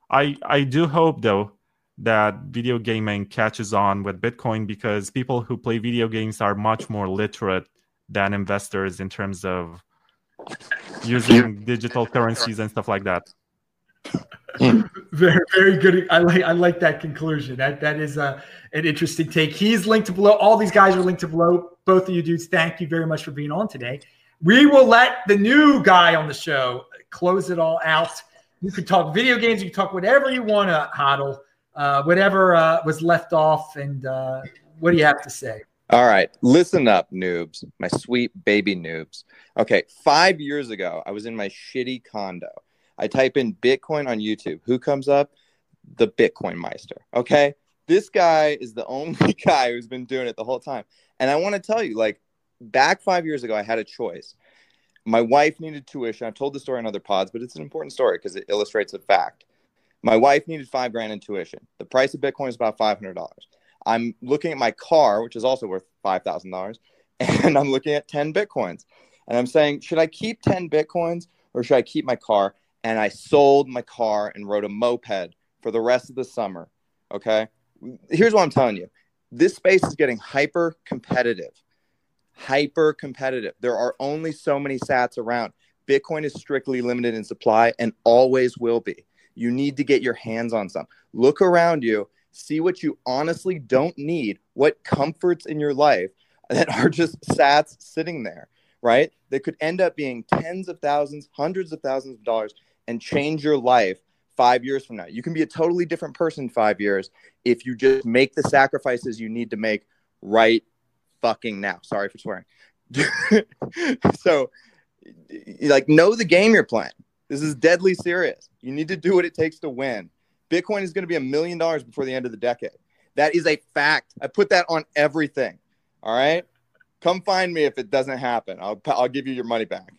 I I do hope though that video gaming catches on with Bitcoin because people who play video games are much more literate than investors in terms of using digital currencies and stuff like that. very, very good. I like, I like that conclusion. That that is a, uh, an interesting take. He's linked to below. All these guys are linked to below. Both of you dudes, thank you very much for being on today. We will let the new guy on the show close it all out. You can talk video games. You can talk whatever you want to, Hodl. Uh, whatever uh, was left off. And uh, what do you have to say? All right, listen up, noobs, my sweet baby noobs. Okay, five years ago, I was in my shitty condo. I type in Bitcoin on YouTube. Who comes up? The Bitcoin Meister. Okay, this guy is the only guy who's been doing it the whole time. And I want to tell you, like, back five years ago, I had a choice. My wife needed tuition. I've told the story on other pods, but it's an important story because it illustrates a fact. My wife needed five grand in tuition. The price of Bitcoin is about five hundred dollars. I'm looking at my car, which is also worth $5,000, and I'm looking at 10 Bitcoins. And I'm saying, should I keep 10 Bitcoins or should I keep my car? And I sold my car and rode a moped for the rest of the summer. Okay. Here's what I'm telling you this space is getting hyper competitive. Hyper competitive. There are only so many sats around. Bitcoin is strictly limited in supply and always will be. You need to get your hands on some. Look around you see what you honestly don't need, what comforts in your life that are just sats sitting there, right? That could end up being tens of thousands, hundreds of thousands of dollars and change your life five years from now. You can be a totally different person five years if you just make the sacrifices you need to make right fucking now. Sorry for swearing. so, like, know the game you're playing. This is deadly serious. You need to do what it takes to win. Bitcoin is going to be a million dollars before the end of the decade. That is a fact. I put that on everything. All right. Come find me if it doesn't happen. I'll, I'll give you your money back.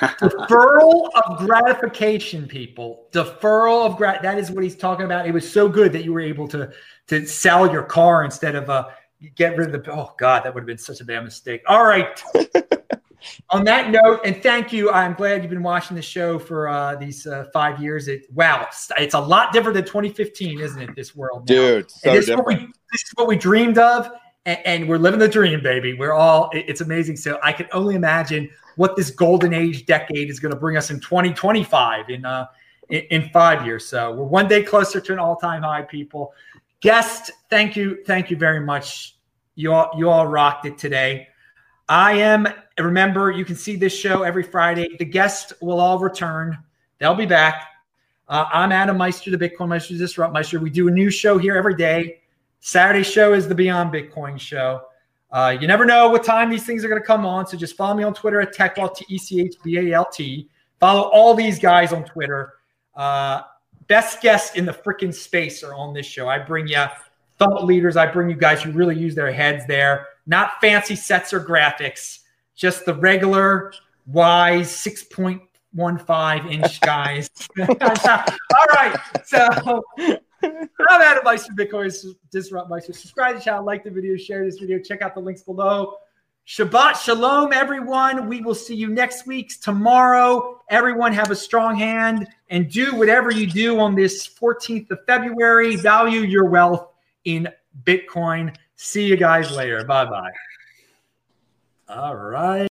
Deferral of gratification, people. Deferral of grat. That is what he's talking about. It was so good that you were able to to sell your car instead of uh get rid of the. Oh God, that would have been such a bad mistake. All right. on that note, and thank you. I'm glad you've been watching the show for uh, these uh, five years. It wow, it's a lot different than 2015, isn't it? This world, now? dude. So this, different. Is we, this is what we dreamed of, and, and, we're living the dream, baby. We're all. It, it's amazing. So I can only imagine what this golden age decade is going to bring us in 2025 in uh in, in five years. So we're one day closer to an all time high, people. Guest, thank you, thank you very much. You all, you all rocked it today. I am, remember, you can see this show every Friday. The guests will all return, they'll be back. Uh, I'm Adam Meister, the Bitcoin Meister, Disrupt Meister. We do a new show here every day. Saturday show is the Beyond Bitcoin show. Uh, you never know what time these things are going to come on, so just follow me on Twitter at TechBalt, T E C H B A L T. Follow all these guys on Twitter. Uh, best guests in the freaking space are on this show. I bring you thought leaders. I bring you guys who really use their heads there, not fancy sets or graphics, just the regular wise 6.15 inch guys. All right. So I'm Adam Meister, Bitcoin Disrupt Meister. Subscribe to the channel, like the video, share this video, check out the links below. Shabbat Shalom, everyone. We will see you next week. Tomorrow, everyone have a strong hand and do whatever you do on this 14th of February. Value your wealth in Bitcoin. See you guys later. Bye bye. All right.